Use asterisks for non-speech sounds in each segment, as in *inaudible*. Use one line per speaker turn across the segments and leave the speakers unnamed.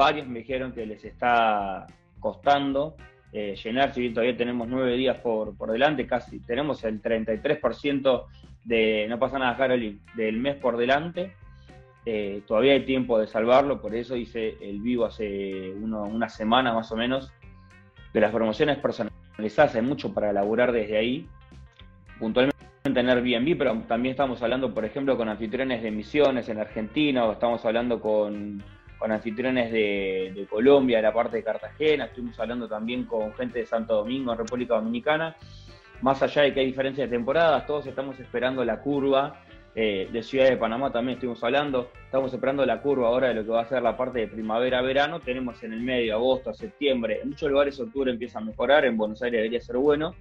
varios me dijeron que les está costando eh, llenar, si bien todavía tenemos nueve días por, por delante, casi tenemos el 33% de, no pasa nada, Caroline, del mes por delante. Eh, todavía hay tiempo de salvarlo, por eso hice el vivo hace una semana más o menos de las promociones personalizadas, hay mucho para elaborar desde ahí, puntualmente en Airbnb, pero también estamos hablando, por ejemplo, con anfitriones de misiones en Argentina, o estamos hablando con, anfitriones de, de, Colombia, de la parte de Cartagena, estuvimos hablando también con gente de Santo Domingo, en República Dominicana. Más allá de que hay diferencias de temporadas, todos estamos esperando la curva eh, de Ciudad de Panamá también estuvimos hablando, estamos esperando la curva ahora de lo que va a ser la parte de primavera-verano, tenemos en el medio, agosto, septiembre, en muchos lugares octubre empieza a mejorar, en Buenos Aires debería ser bueno,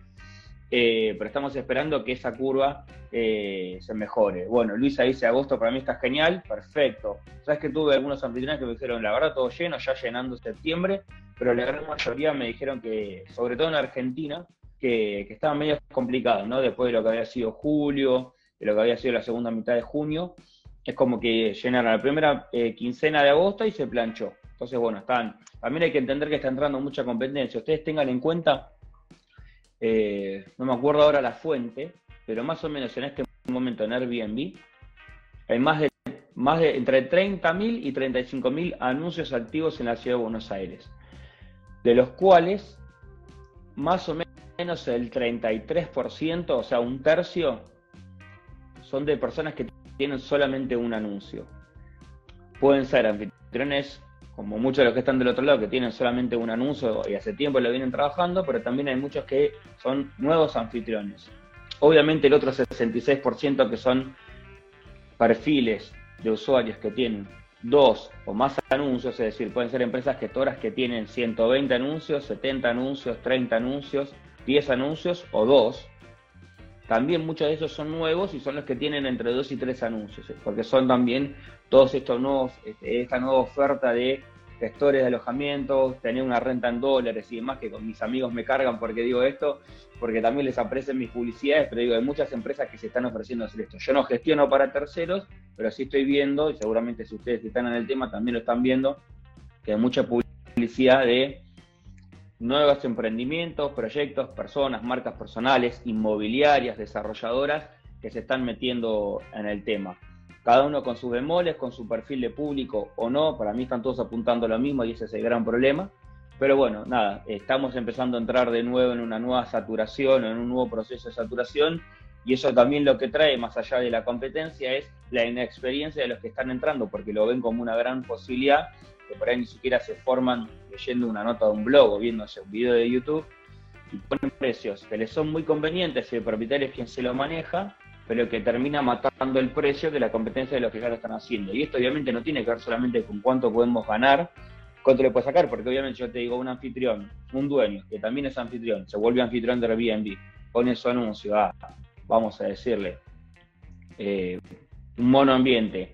eh, pero estamos esperando que esa curva eh, se mejore. Bueno, Luisa dice, agosto para mí está genial, perfecto. Sabes que tuve algunos anfitriones que me dijeron, la verdad, todo lleno, ya llenando septiembre, pero la gran mayoría me dijeron que, sobre todo en Argentina, que, que estaban medio complicados, ¿no? Después de lo que había sido julio, de lo que había sido la segunda mitad de junio, es como que llenaron la primera eh, quincena de agosto y se planchó. Entonces, bueno, están, también hay que entender que está entrando mucha competencia. Ustedes tengan en cuenta, eh, no me acuerdo ahora la fuente, pero más o menos en este momento en Airbnb hay más de, más de entre 30.000 y 35.000 anuncios activos en la ciudad de Buenos Aires, de los cuales más o menos el 33%, o sea, un tercio, son de personas que tienen solamente un anuncio. Pueden ser anfitriones, como muchos de los que están del otro lado, que tienen solamente un anuncio y hace tiempo lo vienen trabajando, pero también hay muchos que son nuevos anfitriones. Obviamente el otro 66% que son perfiles de usuarios que tienen dos o más anuncios, es decir, pueden ser empresas gestoras que tienen 120 anuncios, 70 anuncios, 30 anuncios, 10 anuncios o dos, también muchos de esos son nuevos y son los que tienen entre dos y tres anuncios, porque son también todos estos nuevos, este, esta nueva oferta de gestores de alojamientos, tener una renta en dólares y demás, que mis amigos me cargan porque digo esto, porque también les aprecian mis publicidades, pero digo, hay muchas empresas que se están ofreciendo hacer esto. Yo no gestiono para terceros, pero sí estoy viendo, y seguramente si ustedes están en el tema también lo están viendo, que hay mucha publicidad de nuevos emprendimientos, proyectos, personas, marcas personales, inmobiliarias, desarrolladoras que se están metiendo en el tema. Cada uno con sus bemoles, con su perfil de público o no, para mí están todos apuntando lo mismo y ese es el gran problema. Pero bueno, nada, estamos empezando a entrar de nuevo en una nueva saturación, en un nuevo proceso de saturación y eso también lo que trae, más allá de la competencia, es la inexperiencia de los que están entrando, porque lo ven como una gran posibilidad que por ahí ni siquiera se forman leyendo una nota de un blog o viendo un video de YouTube y ponen precios que les son muy convenientes y el propietario es quien se lo maneja, pero que termina matando el precio de la competencia de los que ya lo están haciendo. Y esto obviamente no tiene que ver solamente con cuánto podemos ganar, cuánto le puedes sacar, porque obviamente yo te digo, un anfitrión, un dueño, que también es anfitrión, se vuelve anfitrión de Airbnb, pone su anuncio a, vamos a decirle, eh, un mono ambiente,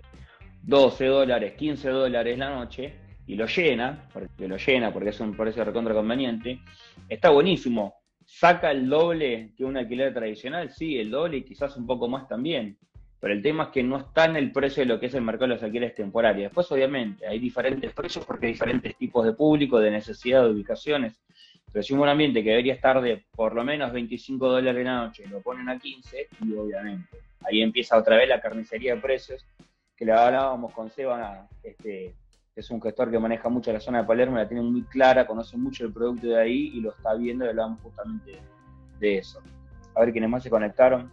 12 dólares, 15 dólares la noche, y lo llena, porque lo llena, porque es un precio recontra conveniente, está buenísimo. ¿Saca el doble que un alquiler tradicional? Sí, el doble y quizás un poco más también. Pero el tema es que no está en el precio de lo que es el mercado de los alquileres temporarios. Después, obviamente, hay diferentes precios porque hay diferentes tipos de público, de necesidad, de ubicaciones. Pero si un ambiente que debería estar de por lo menos 25 dólares la noche, lo ponen a 15, y obviamente ahí empieza otra vez la carnicería de precios, que le hablábamos con Seba este, es un gestor que maneja mucho la zona de Palermo, la tiene muy clara, conoce mucho el producto de ahí y lo está viendo y hablamos justamente de eso. A ver quiénes más se conectaron.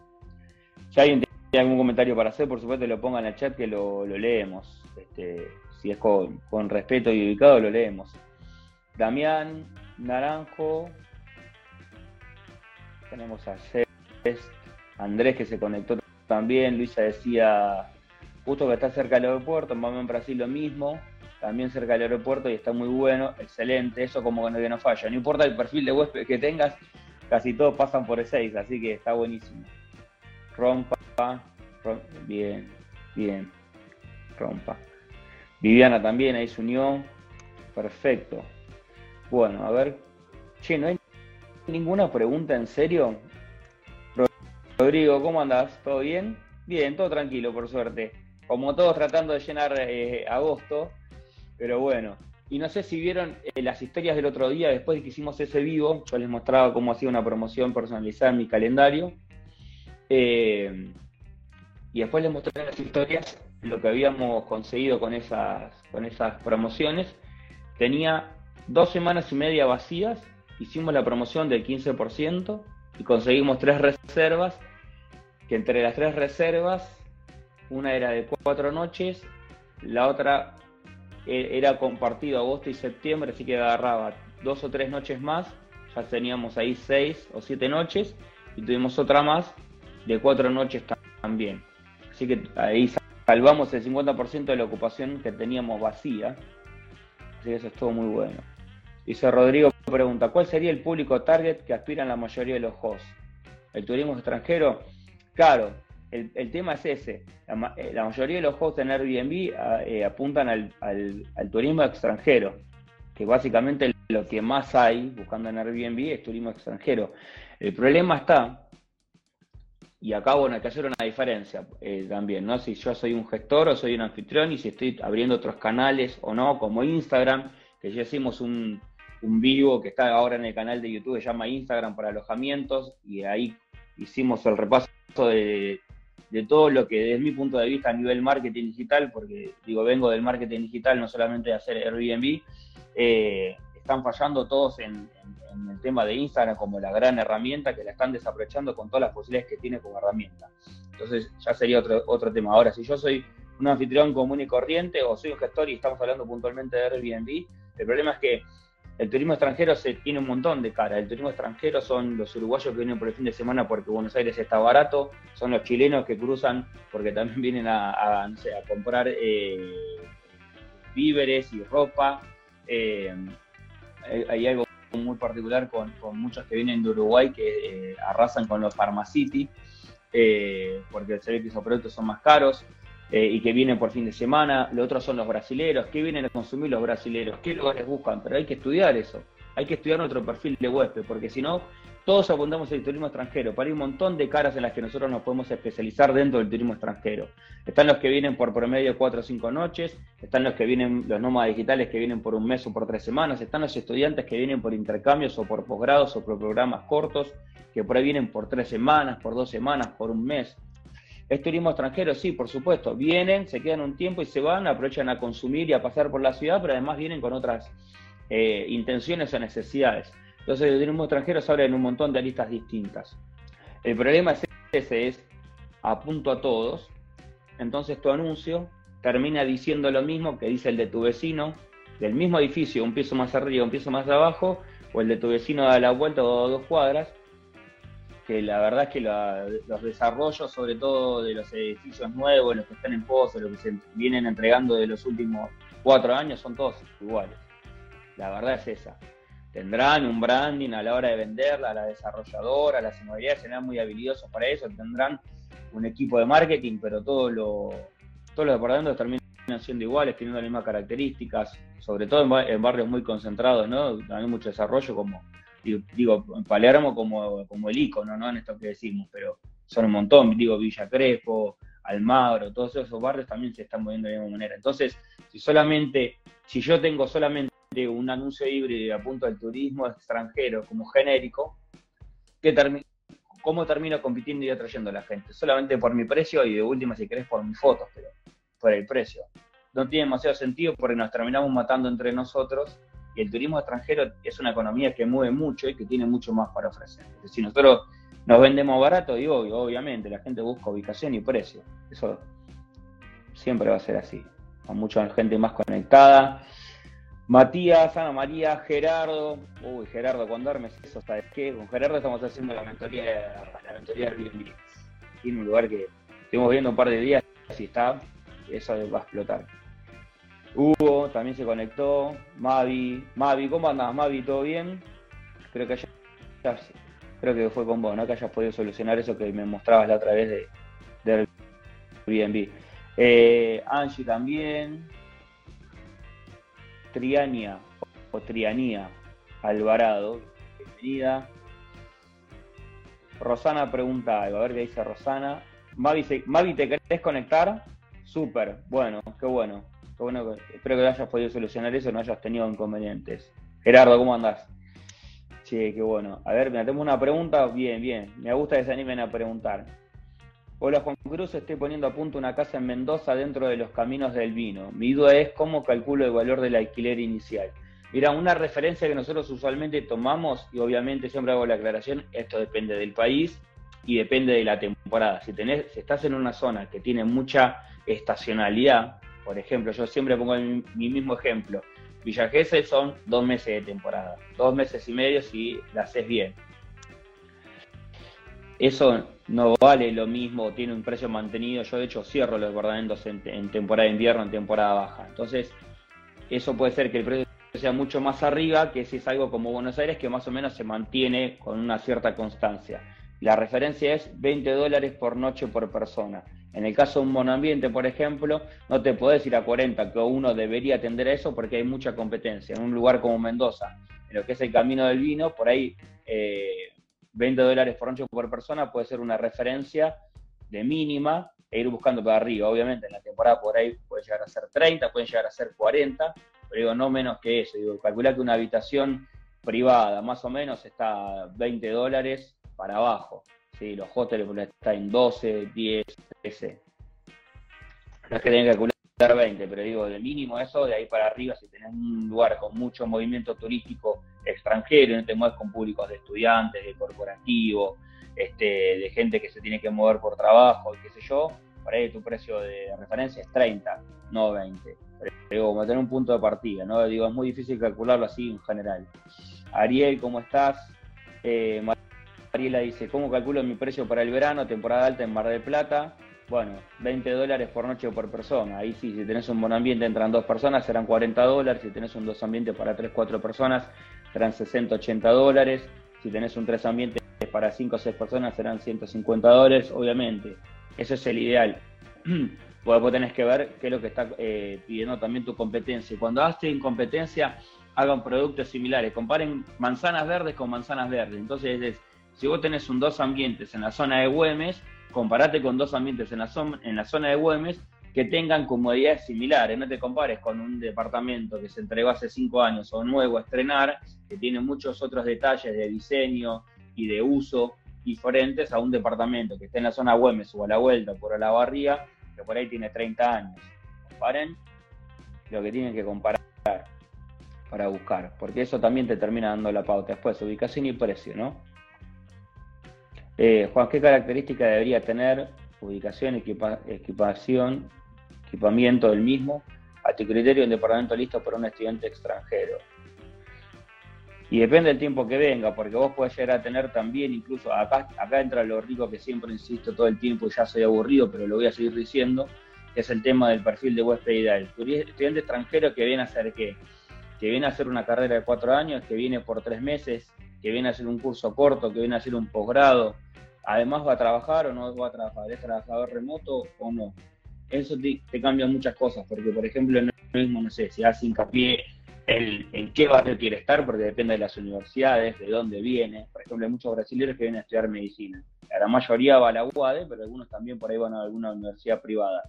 Si alguien tiene algún comentario para hacer, por supuesto lo pongan en el chat que lo, leemos. Este, si es con, respeto y ubicado, lo leemos. Damián, Naranjo, tenemos a Cés, Andrés que se conectó también, Luisa decía, justo que está cerca del aeropuerto, Mamá en Brasil lo mismo, también cerca del aeropuerto y está muy bueno, excelente, eso como que no, falla. No importa el perfil de huésped que tengas, casi todos pasan por E6, así que está buenísimo. Rompa, bien, bien, rompa. Viviana también, ahí se unió, perfecto. Bueno, a ver, che, ¿no hay ninguna pregunta en serio? Rodrigo, ¿cómo andás? ¿Todo bien? Bien, todo tranquilo, por suerte. Como todos tratando de llenar eh, agosto, pero bueno, y no sé si vieron eh, las historias del otro día, después de que hicimos ese vivo, yo les mostraba cómo hacía una promoción personalizada en mi calendario. Eh, y después les mostré las historias lo que habíamos conseguido con esas, con esas promociones. Tenía dos semanas y media vacías, hicimos la promoción del 15% y conseguimos tres reservas, que entre las tres reservas, una era de cuatro noches, la otra era compartido agosto y septiembre, así que agarraba dos o tres noches más, ya teníamos ahí seis o siete noches, y tuvimos otra más de cuatro noches también. Así que ahí salvamos el 50% de la ocupación que teníamos vacía. Así que eso estuvo muy bueno. Dice Rodrigo, pregunta, ¿cuál sería el público target que aspiran la mayoría de los hosts? ¿El turismo extranjero? Claro, el, tema es ese. Eh, la, mayoría de los hosts en Airbnb ah, eh, apuntan al, turismo extranjero, que básicamente lo que más hay buscando en Airbnb es turismo extranjero. El problema está, y acá bueno, hay que hacer una diferencia eh, también, ¿no? Si yo soy un gestor o soy un anfitrión y si estoy abriendo otros canales o no, como Instagram, que ya hicimos un, un vivo que está ahora en el canal de YouTube, se llama Instagram para alojamientos, y ahí hicimos el repaso de, de todo lo que desde mi punto de vista a nivel marketing digital, porque digo, vengo del marketing digital, no solamente de hacer Airbnb, eh, están fallando todos en, el tema de Instagram como la gran herramienta que la están desaprovechando con todas las posibilidades que tiene como herramienta. Entonces ya sería otro, otro tema. Ahora, si yo soy un anfitrión común y corriente o soy un gestor y estamos hablando puntualmente de Airbnb, el problema es que el turismo extranjero se tiene un montón de cara. El turismo extranjero son los uruguayos que vienen por el fin de semana porque Buenos Aires está barato, son los chilenos que cruzan porque también *laughs* vienen a, comprar eh, víveres y ropa. Eh, hay, algo muy particular con, muchos que vienen de Uruguay que eh, arrasan con los Pharmacity porque se ve que esos productos son más caros. Eh, y que vienen por fin de semana, lo otro son los brasileros, ¿qué vienen a consumir los brasileros? ¿Qué lugares buscan? Pero hay que estudiar eso, hay que estudiar nuestro perfil de huésped, porque si no, todos apuntamos al turismo extranjero, para hay un montón de caras en las que nosotros nos podemos especializar dentro del turismo extranjero. Están los que vienen por promedio cuatro o cinco noches, están los que vienen, los nómadas digitales que vienen por un mes o por tres semanas, están los estudiantes que vienen por intercambios o por posgrados o por programas cortos, que por ahí vienen por tres semanas, por dos semanas, por un mes. ¿Es turismo extranjero? Sí, por supuesto. Vienen, se quedan un tiempo y se van, aprovechan a consumir y a pasar por la ciudad, pero además vienen con otras eh, intenciones o necesidades. Entonces el turismo extranjero se abre en un montón de listas distintas. El problema es ese, es apunto a todos, entonces tu anuncio termina diciendo lo mismo que dice el de tu vecino, del mismo edificio, un piso más arriba, un piso más abajo, o el de tu vecino da la vuelta o dos cuadras, la verdad es que los desarrollos, sobre todo de los edificios nuevos, los que están en pozo, los que se vienen entregando de los últimos cuatro años, son todos iguales. La verdad es esa. Tendrán un branding a la hora de venderla, la desarrolladora, a las inmobiliarias serán muy habilidosos para eso, tendrán un equipo de marketing, pero todo lo, todos los departamentos terminan siendo iguales, teniendo las mismas características, sobre todo en, barrios muy concentrados, ¿no? También mucho desarrollo como digo, Palermo como, como el icono, ¿no? En esto que decimos, pero son un montón, digo, Villa Crespo, Almagro, todos esos barrios también se están moviendo de la misma manera. Entonces, si solamente, si yo tengo solamente un anuncio híbrido y apunto al turismo extranjero como genérico, ¿qué ¿cómo termino compitiendo y atrayendo a la gente? Solamente por mi precio y de última, si querés, por mis fotos, pero por el precio. No tiene demasiado sentido porque nos terminamos matando entre nosotros y el turismo extranjero es una economía que mueve mucho y que tiene mucho más para ofrecer. Si nosotros nos vendemos barato, y obviamente la gente busca ubicación y precio. Eso siempre va a ser así. Con mucha gente más conectada. Matías, Ana María, Gerardo. Uy, Gerardo, cuando armes eso, ¿sabes qué? Con Gerardo estamos haciendo la mentoría, la mentoría de Airbnb. Tiene un lugar que estuvimos viendo un par de días y está, eso va a explotar. Hugo también se conectó. Mavi. Mavi, ¿cómo andás, Mavi? ¿Todo bien? Creo que creo que fue con vos, ¿no? Que hayas podido solucionar eso que me mostrabas la otra vez de, de Airbnb. Eh, Angie también. Triania o Trianía Alvarado, bienvenida. Rosana pregunta algo, a ver qué dice Rosana. Mavi, Mavi ¿te querés conectar? Súper, bueno, qué bueno. Bueno, espero que hayas podido solucionar eso, no hayas tenido inconvenientes. Gerardo, ¿cómo andás? Sí, qué bueno. A ver, me tengo una pregunta. Bien, bien. Me gusta que se animen a preguntar. Hola Juan Cruz, estoy poniendo a punto una casa en Mendoza dentro de los caminos del vino. Mi duda es cómo calculo el valor del alquiler inicial. Mira, una referencia que nosotros usualmente tomamos, y obviamente siempre hago la aclaración, esto depende del país y depende de la temporada. Si, tenés, si estás en una zona que tiene mucha estacionalidad, por ejemplo, yo siempre pongo mi, mismo ejemplo, Villa Gesell son dos meses de temporada, dos meses y medio si la haces bien. Eso no vale lo mismo, tiene un precio mantenido. Yo de hecho cierro los departamentos en, en temporada de invierno, en temporada baja. Entonces, eso puede ser que el precio sea mucho más arriba que si es algo como Buenos Aires que más o menos se mantiene con una cierta constancia. La referencia es 20 dólares por noche por persona. En el caso de un monoambiente, por ejemplo, no te podés ir a 40, que uno debería atender a eso porque hay mucha competencia. En un lugar como Mendoza, en lo que es el camino del vino, por ahí 20 eh, dólares por noche por persona puede ser una referencia de mínima e ir buscando para arriba. Obviamente en la temporada por ahí puede llegar a ser 30, puede llegar a ser 40, pero digo, no menos que eso. Digo, calcular que una habitación privada más o menos está 20 dólares para abajo. ¿Sí? Los hoteles están en 12, 10, 13. No es que tengan que calcular 20, pero digo, de mínimo eso, de ahí para arriba, si tenés un lugar con mucho movimiento turístico extranjero, no te mueves con públicos de estudiantes, de corporativos, este, de gente que se tiene que mover por trabajo, qué sé yo, por ahí tu precio de referencia es 30, no 20. Pero digo, como tener un punto de partida, ¿no? Digo, es muy difícil calcularlo así en general. Ariel, ¿cómo estás? Eh, Mariela dice, ¿cómo calculo mi precio para el verano, temporada alta en Mar del Plata? Bueno, 20 dólares por noche o por persona. Ahí sí, si tenés un buen ambiente entran dos personas, serán 40 dólares. Si tenés un dos ambientes para 3, 4 personas, serán 60, 80 dólares. Si tenés un tres ambientes para 5 o 6 personas, serán 150 dólares, obviamente. Eso es el ideal. *clears throat* Porque vos tenés que ver qué es lo que está eh, pidiendo también tu competencia. Cuando en competencia, hagan productos similares. Comparen manzanas verdes con manzanas verdes. Entonces es si vos tenés un dos ambientes en la zona de Güemes, comparate con dos ambientes en la, zona, en la zona de Güemes que tengan comodidades similares. No te compares con un departamento que se entregó hace cinco años o nuevo a estrenar, que tiene muchos otros detalles de diseño y de uso diferentes a un departamento que esté en la zona Güemes o a la vuelta por la barría, que por ahí tiene 30 años. Comparen lo que tienen que comparar para buscar, porque eso también te termina dando la pauta. Después, ubicación y precio, ¿no? Eh, Juan, ¿qué característica debería tener ubicación, equipación, equipamiento del mismo a tu criterio un departamento listo para un estudiante extranjero? Y depende del tiempo que venga, porque vos podés llegar a tener también, incluso acá, acá entra lo rico que siempre insisto todo el tiempo y ya soy aburrido, pero lo voy a seguir diciendo, que es el tema del perfil de huésped ideal. Estudiante extranjero que viene a hacer qué? Que viene a hacer una carrera de cuatro años, que viene por tres meses, que viene a hacer un curso corto, que viene a hacer un posgrado, además va a trabajar o no va a trabajar, es trabajador remoto o no. Eso te, cambia muchas cosas, porque por ejemplo no es mismo, no sé, si hace hincapié en, en qué barrio quiere estar, porque depende de las universidades, de dónde viene. Por ejemplo, hay muchos brasileños que vienen a estudiar medicina. La mayoría va a la UADE, pero algunos también por ahí van a alguna universidad privada.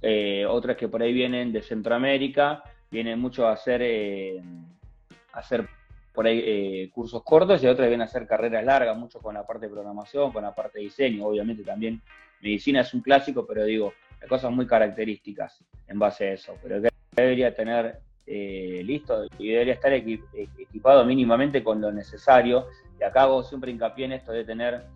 Eh, otras que por ahí vienen de Centroamérica, vienen mucho a hacer, eh, a hacer por ahí eh, cursos cortos y otros vienen a hacer carreras largas, mucho con la parte de programación, con la parte de diseño, obviamente también medicina es un clásico, pero digo, hay cosas muy características en base a eso, pero que debería tener eh, listo y debería estar equipado mínimamente con lo necesario. Y acá hago siempre hincapié en esto de tener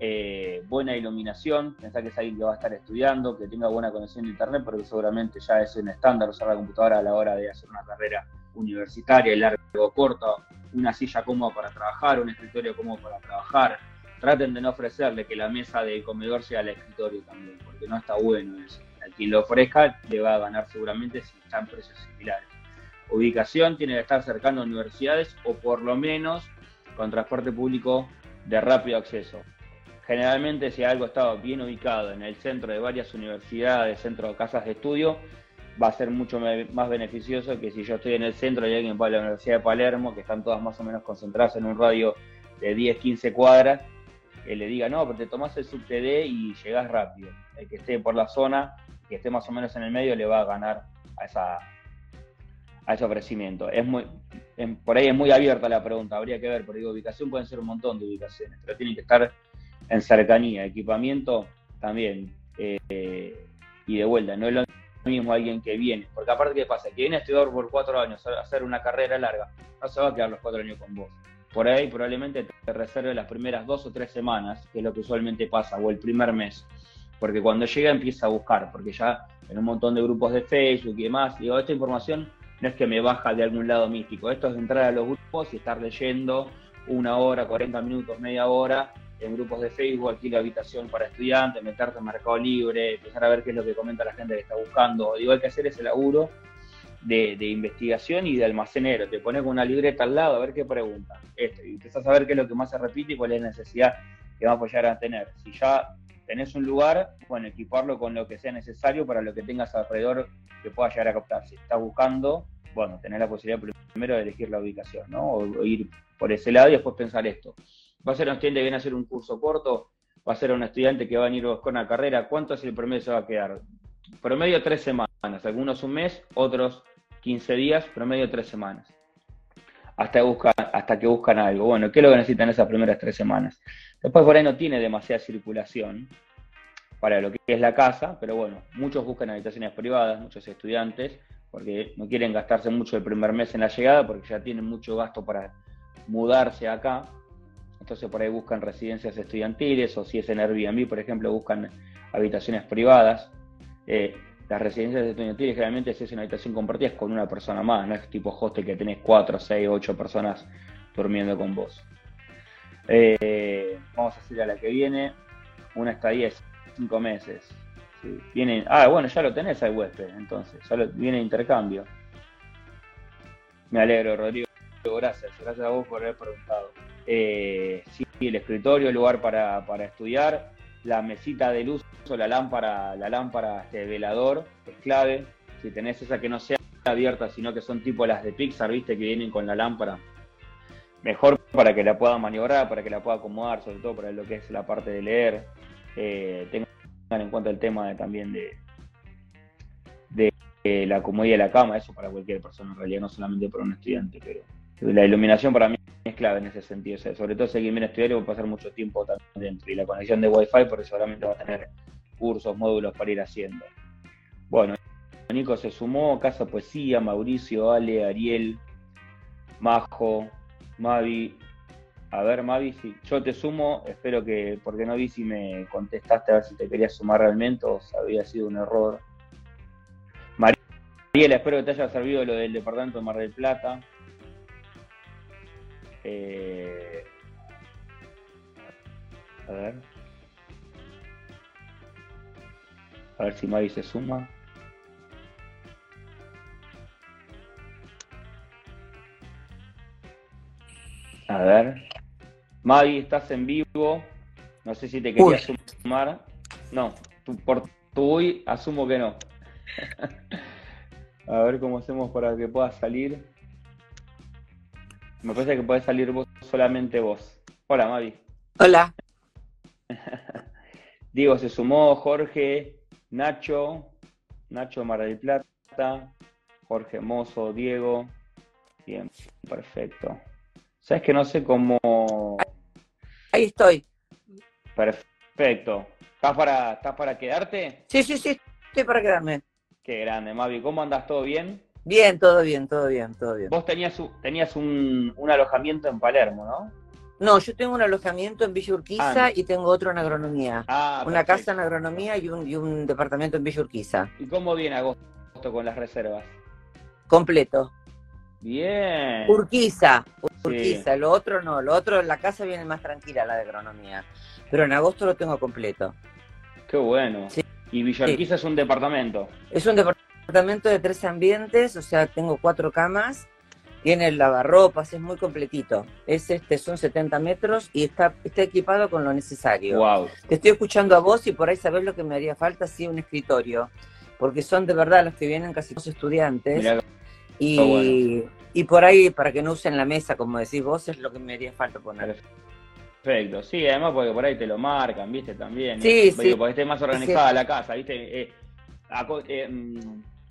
eh, buena iluminación, pensar que es alguien que va a estar estudiando, que tenga buena conexión de internet, porque seguramente ya es un estándar usar la computadora a la hora de hacer una carrera universitaria, largo o corto, una silla cómoda para trabajar, un escritorio cómodo para trabajar. Traten de no ofrecerle que la mesa del comedor sea el escritorio también, porque no está bueno eso. Al quien lo ofrezca le va a ganar seguramente si están precios similares. Ubicación tiene que estar cercano a universidades o por lo menos con transporte público de rápido acceso. Generalmente si algo está bien ubicado en el centro de varias universidades, centro de casas de estudio, va a ser mucho más beneficioso que si yo estoy en el centro y alguien va a la Universidad de Palermo, que están todas más o menos concentradas en un radio de 10, 15 cuadras, que le diga, no, pero te tomás el subTD y llegás rápido. El que esté por la zona que esté más o menos en el medio le va a ganar a esa a ese ofrecimiento. Es muy, por ahí es muy abierta la pregunta, habría que ver, porque digo, ubicación pueden ser un montón de ubicaciones, pero tienen que estar en cercanía, equipamiento también, eh, y de vuelta, no es lo mismo alguien que viene, porque aparte, ¿qué pasa? Que viene a estudiar por cuatro años, a hacer una carrera larga, no se va a quedar los cuatro años con vos. Por ahí probablemente te reserve las primeras dos o tres semanas, que es lo que usualmente pasa, o el primer mes, porque cuando llega empieza a buscar, porque ya en un montón de grupos de Facebook y demás, digo, esta información no es que me baja de algún lado místico, esto es entrar a los grupos y estar leyendo una hora, 40 minutos, media hora en grupos de Facebook, alquila habitación para estudiantes, meterte en Mercado Libre, empezar a ver qué es lo que comenta la gente que está buscando. Digo, hay que hacer ese laburo de, investigación y de almacenero. Te pones con una libreta al lado a ver qué pregunta. Esto, y empezás a ver qué es lo que más se repite y cuál es la necesidad que va a apoyar a tener. Si ya tenés un lugar, bueno, equiparlo con lo que sea necesario para lo que tengas alrededor que pueda llegar a captar. Si estás buscando, bueno, tener la posibilidad primero de elegir la ubicación, ¿no? O, ir por ese lado y después pensar esto. ¿Va a ser un estudiante que viene a hacer un curso corto? ¿Va a ser un estudiante que va a venir buscar una carrera? ¿Cuánto es el promedio se va a quedar? Promedio tres semanas, algunos un mes, otros 15 días, promedio tres semanas. Hasta, buscar, hasta que buscan algo. Bueno, ¿qué es lo que necesitan esas primeras tres semanas? Después por ahí no tiene demasiada circulación para lo que es la casa, pero bueno, muchos buscan habitaciones privadas, muchos estudiantes, porque no quieren gastarse mucho el primer mes en la llegada, porque ya tienen mucho gasto para mudarse acá. Entonces por ahí buscan residencias estudiantiles o si es en Airbnb, por ejemplo, buscan habitaciones privadas. Eh, las residencias estudiantiles generalmente si es una habitación compartida es con una persona más, no es tipo hostel que tenés cuatro, seis, ocho personas durmiendo con vos. Eh, vamos a hacer a la que viene. Una estadía es cinco meses. Viene, ah, bueno, ya lo tenés al huésped, entonces, ya viene intercambio. Me alegro, Rodrigo, gracias, gracias a vos por haber preguntado. Eh, sí, el escritorio, el lugar para, estudiar, la mesita de luz o la lámpara, la lámpara este, velador, es clave. Si tenés esa que no sea abierta, sino que son tipo las de Pixar, viste, que vienen con la lámpara. Mejor para que la pueda maniobrar, para que la pueda acomodar, sobre todo para lo que es la parte de leer. Eh, en cuenta el tema de, también de, de la comodidad de la cama, eso para cualquier persona en realidad, no solamente para un estudiante, pero la iluminación para mí es clave en ese sentido, sobre todo si alguien viene a estudiar y va a pasar mucho tiempo también dentro, y la conexión de Wi-Fi, porque seguramente va a tener cursos, módulos para ir haciendo. Bueno, Nico se sumó, Casa Poesía, Mauricio, Ale, Ariel, Majo, Mavi, a ver, Mavi, si yo te sumo, espero que, porque no vi si me contestaste a ver si te querías sumar realmente o si había sido un error. Mariela, espero que te haya servido lo del departamento de Mar del Plata. Eh, a ver. A ver si Mavi se suma. A ver. Mavi, estás en vivo. No sé si te querías sumar. No, por tu uy, asumo que no. *laughs* A ver cómo hacemos para que puedas salir. Me parece que puedes salir vos, solamente vos. Hola, Mavi.
Hola. *laughs*
Diego se sumó, Jorge, Nacho, Nacho Mar del Plata, Jorge Mozo, Diego. Bien, perfecto. Sabes que no sé cómo
Ahí estoy.
Perfecto. ¿Estás para, ¿Estás para quedarte?
Sí, sí, sí, estoy para quedarme.
Qué grande, Mavi. ¿Cómo andas? ¿Todo bien?
Bien, todo bien, todo bien, todo bien.
Vos tenías, tenías un, alojamiento en Palermo, ¿no?
No, yo tengo un alojamiento en Villa Urquiza ah, y tengo otro en agronomía. Ah, una casa en agronomía y un, y un departamento en Villa Urquiza.
¿Y cómo viene agosto con las reservas?
Completo.
Bien.
Urquiza, Urquiza, lo otro no, lo otro, la casa viene más tranquila, la de agronomía. Pero en agosto lo tengo completo.
Qué bueno. ¿Y Villa Urquiza es un departamento?
Es un departamento de tres ambientes, o sea, tengo cuatro camas, tiene el lavarropas, es muy completito. Es este, son 70 metros y está, está equipado con lo necesario.
Wow.
Te estoy escuchando a vos y por ahí sabés lo que me haría falta, sí, un escritorio. Porque son de verdad los que vienen casi todos estudiantes. Y, y por ahí, para que no usen la mesa, como decís vos, es lo que me haría falta poner.
Perfecto, sí, además porque por ahí te lo marcan, ¿viste? También.
Sí, sí.
porque esté más organizada la casa, ¿viste? Eh, eh,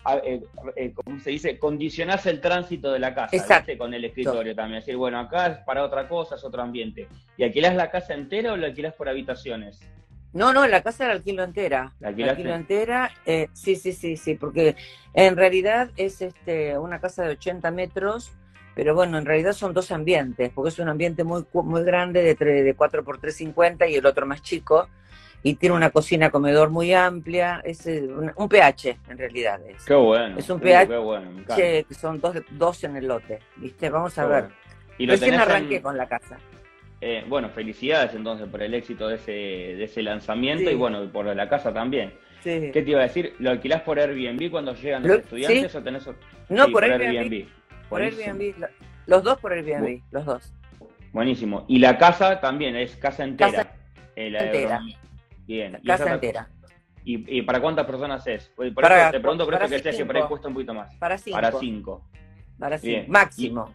mm, eh, ¿cómo se dice? Condicionás el tránsito de la casa, Con el escritorio también. Es decir, bueno, acá es para otra cosa, es otro ambiente. ¿Y alquilás la casa entera o la alquilás por habitaciones?
No, no, la casa la alquilo entera. ¿La, la alquilo entera? Eh, sí, sí, sí, sí, porque en realidad es este una casa de 80 metros, pero bueno, en realidad son dos ambientes, porque es un ambiente muy, muy grande de, de 4 por 350 y el otro más chico y tiene una cocina comedor muy amplia, es eh, un, pH en realidad. Es.
Qué bueno.
Es un pH que son dos, dos en el lote, ¿viste? Vamos a ver. Y Recién arranqué con la casa.
Eh, bueno, felicidades entonces por el éxito de ese, de ese lanzamiento y bueno, por la casa también. Sí. ¿Qué te iba a decir? ¿Lo alquilás por Airbnb cuando llegan los estudiantes o tenés
No, por, Airbnb. Por Airbnb. Los dos por Airbnb, los dos.
Buenísimo. Y la casa también es casa entera. Casa
eh, entera.
Bien.
casa entera.
¿Y, para cuántas personas es? Por eso te pregunto por eso que estés siempre puesto un poquito más.
Para cinco.
Para cinco.
Para cinco. Máximo.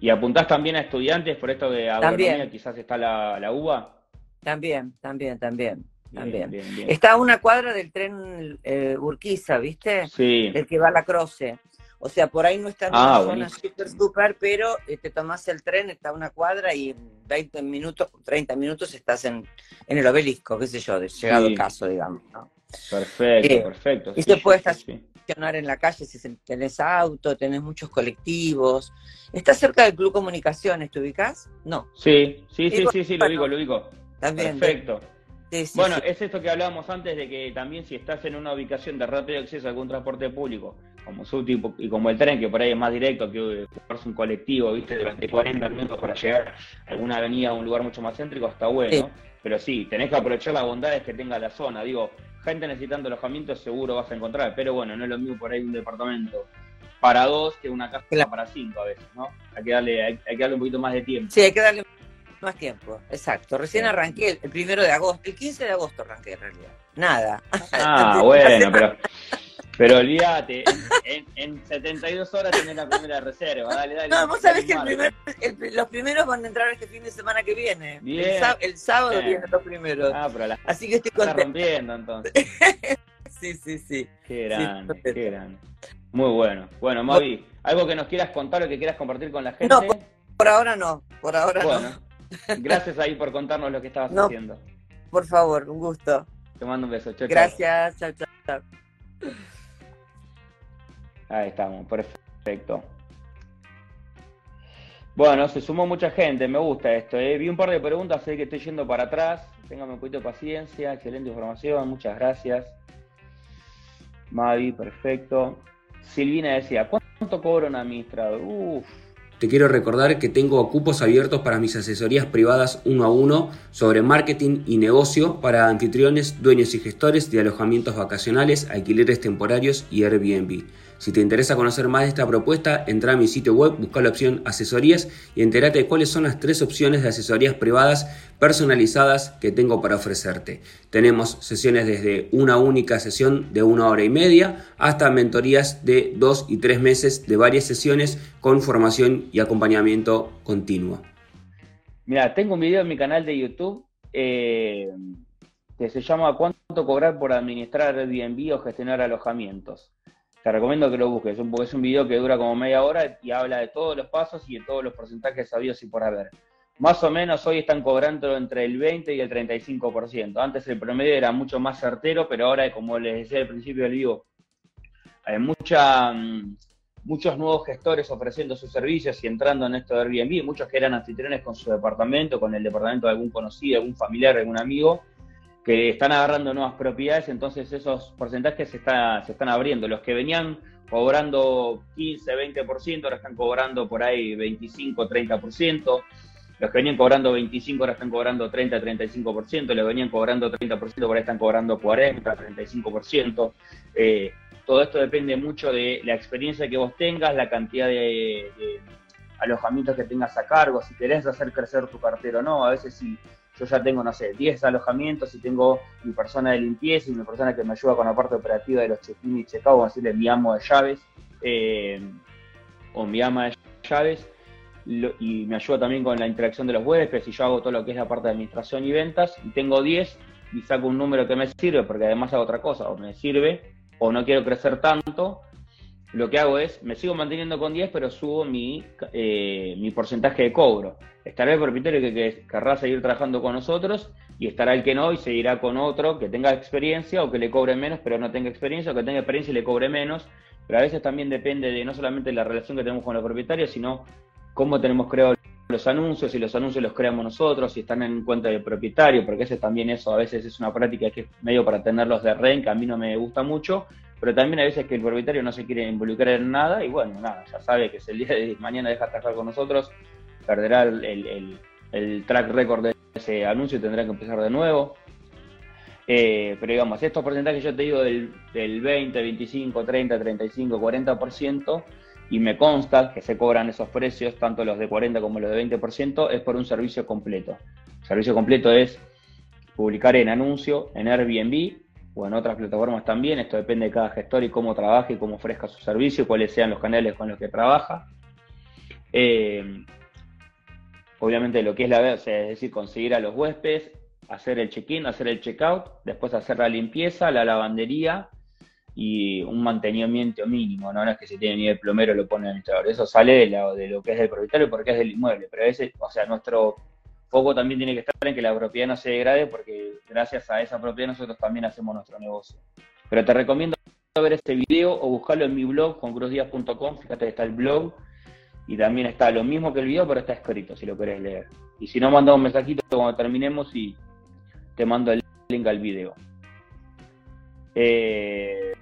Y, apuntás también a estudiantes por esto de agronomía, quizás está la, la uva.
También, también, también. También. Está a una cuadra del tren eh, Urquiza, ¿viste?
Sí.
El que va a la Croce. O sea, por ahí no está en ah, una zona súper, súper, pero eh, te tomás el tren, está a una cuadra y en 20 minutos, 30 minutos estás en, en el obelisco, qué sé yo, de llegado el caso, digamos.
Perfecto, eh, perfecto.
Y se puede estacionar en la calle si tenés auto, tenés muchos colectivos. ¿Estás cerca del Club Comunicaciones? ¿Te ubicas? No.
Sí, sí, sí, sí, sí, lo digo, lo digo. También. Perfecto bueno, es esto que hablábamos antes de que también si estás en una ubicación de rápido acceso a algún transporte público, como subtipo y como el tren, que por ahí es más directo que un colectivo, viste, durante 40 minutos para llegar a alguna avenida a un lugar mucho más céntrico, está bueno. Pero sí, tenés que aprovechar las bondades que tenga la zona. Digo, gente necesitando alojamiento seguro vas a encontrar, pero bueno, no es lo mismo por ahí un departamento para dos que una casa para cinco a veces, ¿no? Hay que darle, hay que darle un poquito más de tiempo.
Sí, hay que darle más tiempo, exacto. Recién arranqué el, primero de agosto, el 15 de agosto arranqué en realidad. Nada.
Ah, *laughs* bueno, pero, pero olvídate, en, 72 horas tenés la primera reserva, dale, dale.
No, vos sabés que los primeros van a entrar este fin de semana que viene. El, sábado vienen los primeros. Ah, pero Así que estoy contento.
Está rompiendo entonces. *laughs*
sí, sí, sí.
Qué grande, qué grande. Muy bueno. Bueno, Mavi, ¿algo que nos quieras contar o que quieras compartir con la gente?
No, por, ahora no, por ahora no.
Gracias ahí por contarnos lo que estabas haciendo.
Por favor, un gusto.
Te mando un beso.
Chau, Gracias, chao, chao.
Ahí estamos, perfecto. Bueno, se sumó mucha gente, me gusta esto. ¿eh? Vi un par de preguntas, sé que estoy yendo para atrás. Téngame un poquito de paciencia, excelente información, muchas gracias. Mavi, perfecto. Silvina decía, ¿cuánto cobra un administrador? Uf,
te quiero recordar que tengo cupos abiertos para mis asesorías privadas uno a uno sobre marketing y negocio para anfitriones, dueños y gestores de alojamientos vacacionales, alquileres temporarios y Airbnb. Si te interesa conocer más de esta propuesta, entra a mi sitio web, busca la opción asesorías y entérate de cuáles son las tres opciones de asesorías privadas personalizadas que tengo para ofrecerte. Tenemos sesiones desde una única sesión de una hora y media hasta mentorías de dos y tres meses de varias sesiones con formación y acompañamiento continuo.
Mira, tengo un video en mi canal de YouTube eh, que se llama ¿Cuánto cobrar por administrar Airbnb o gestionar alojamientos? Te recomiendo que lo busques, porque es un video que dura como media hora y habla de todos los pasos y de todos los porcentajes sabidos y por haber. Más o menos hoy están cobrando entre el 20 y el 35%. Antes el promedio era mucho más certero, pero ahora, como les decía al principio del vivo, hay mm, muchos nuevos gestores ofreciendo sus servicios y entrando en esto de Airbnb, muchos que eran anfitriones con su departamento, con el departamento de algún conocido, algún familiar, algún amigo, que están agarrando nuevas propiedades, entonces esos porcentajes se, está, se están abriendo. Los que venían cobrando 15, 20%, ahora están cobrando por ahí 25, 30%. Los que venían cobrando 25 ahora están cobrando 30, 35%, los que venían cobrando 30% ahora están cobrando 40, 35%. Eh, todo esto depende mucho de la experiencia que vos tengas, la cantidad de, de alojamientos que tengas a cargo, si querés hacer crecer tu cartero o no. A veces si yo ya tengo, no sé, 10 alojamientos y tengo mi persona de limpieza y mi persona que me ayuda con la parte operativa de los check-in y check-out, vamos a decirle mi amo de llaves, eh, o mi ama de llaves, y me ayuda también con la interacción de los huéspedes y yo hago todo lo que es la parte de administración y ventas, y tengo 10 y saco un número que me sirve, porque además hago otra cosa, o me sirve, o no quiero crecer tanto, lo que hago es, me sigo manteniendo con 10, pero subo mi, eh, mi porcentaje de cobro. Estará el propietario que, querrá seguir trabajando con nosotros y estará el que no y seguirá con otro que tenga experiencia o que le cobre menos, pero no tenga experiencia, o que tenga experiencia y le cobre menos. Pero a veces también depende de no solamente la relación que tenemos con los propietarios, sino cómo tenemos creado los anuncios, si los anuncios los creamos nosotros, si están en cuenta del propietario, porque ese también eso a veces es una práctica que es medio para tenerlos de rey, que a mí no me gusta mucho, pero también hay veces que el propietario no se quiere involucrar en nada y bueno, nada, ya sabe que si el día de mañana deja de trabajar con nosotros, perderá el, track record de ese anuncio y tendrá que empezar de nuevo. Eh, pero digamos, estos porcentajes yo te digo del, del 20, 25, 30, 35, 40%, y me consta que se cobran esos precios, tanto los de 40 como los de 20%, es por un servicio completo. El servicio completo es publicar en anuncio, en Airbnb o en otras plataformas también. Esto depende de cada gestor y cómo trabaje cómo ofrezca su servicio, cuáles sean los canales con los que trabaja. Eh, obviamente lo que es la es decir, conseguir a los huéspedes, hacer el check-in, hacer el check-out, después hacer la limpieza, la lavandería y un mantenimiento mínimo, no, es que si tiene nivel plomero lo pone el administrador, eso sale de, de lo que es del propietario porque es del inmueble, pero a veces, o sea, nuestro foco también tiene que estar en que la propiedad no se degrade porque gracias a esa propiedad nosotros también hacemos nuestro negocio. Pero te recomiendo ver este video o buscarlo en mi blog, concruzdias.com, fíjate que está el blog y también está lo mismo que el video, pero está escrito si lo querés leer. Y si no, manda un mensajito cuando terminemos y te mando el link al video. Eh,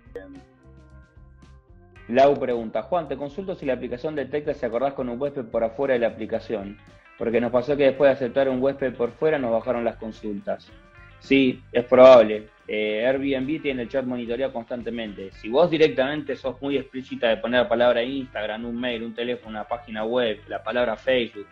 Lau pregunta, Juan, te consulto si la aplicación detecta si acordás con un huésped por afuera de la aplicación, porque nos pasó que después de aceptar un huésped por fuera nos bajaron las consultas. Sí, es probable. Eh, Airbnb tiene el chat monitoreado constantemente. Si vos directamente sos muy explícita de poner la palabra Instagram, un mail, un teléfono, una página web, la palabra Facebook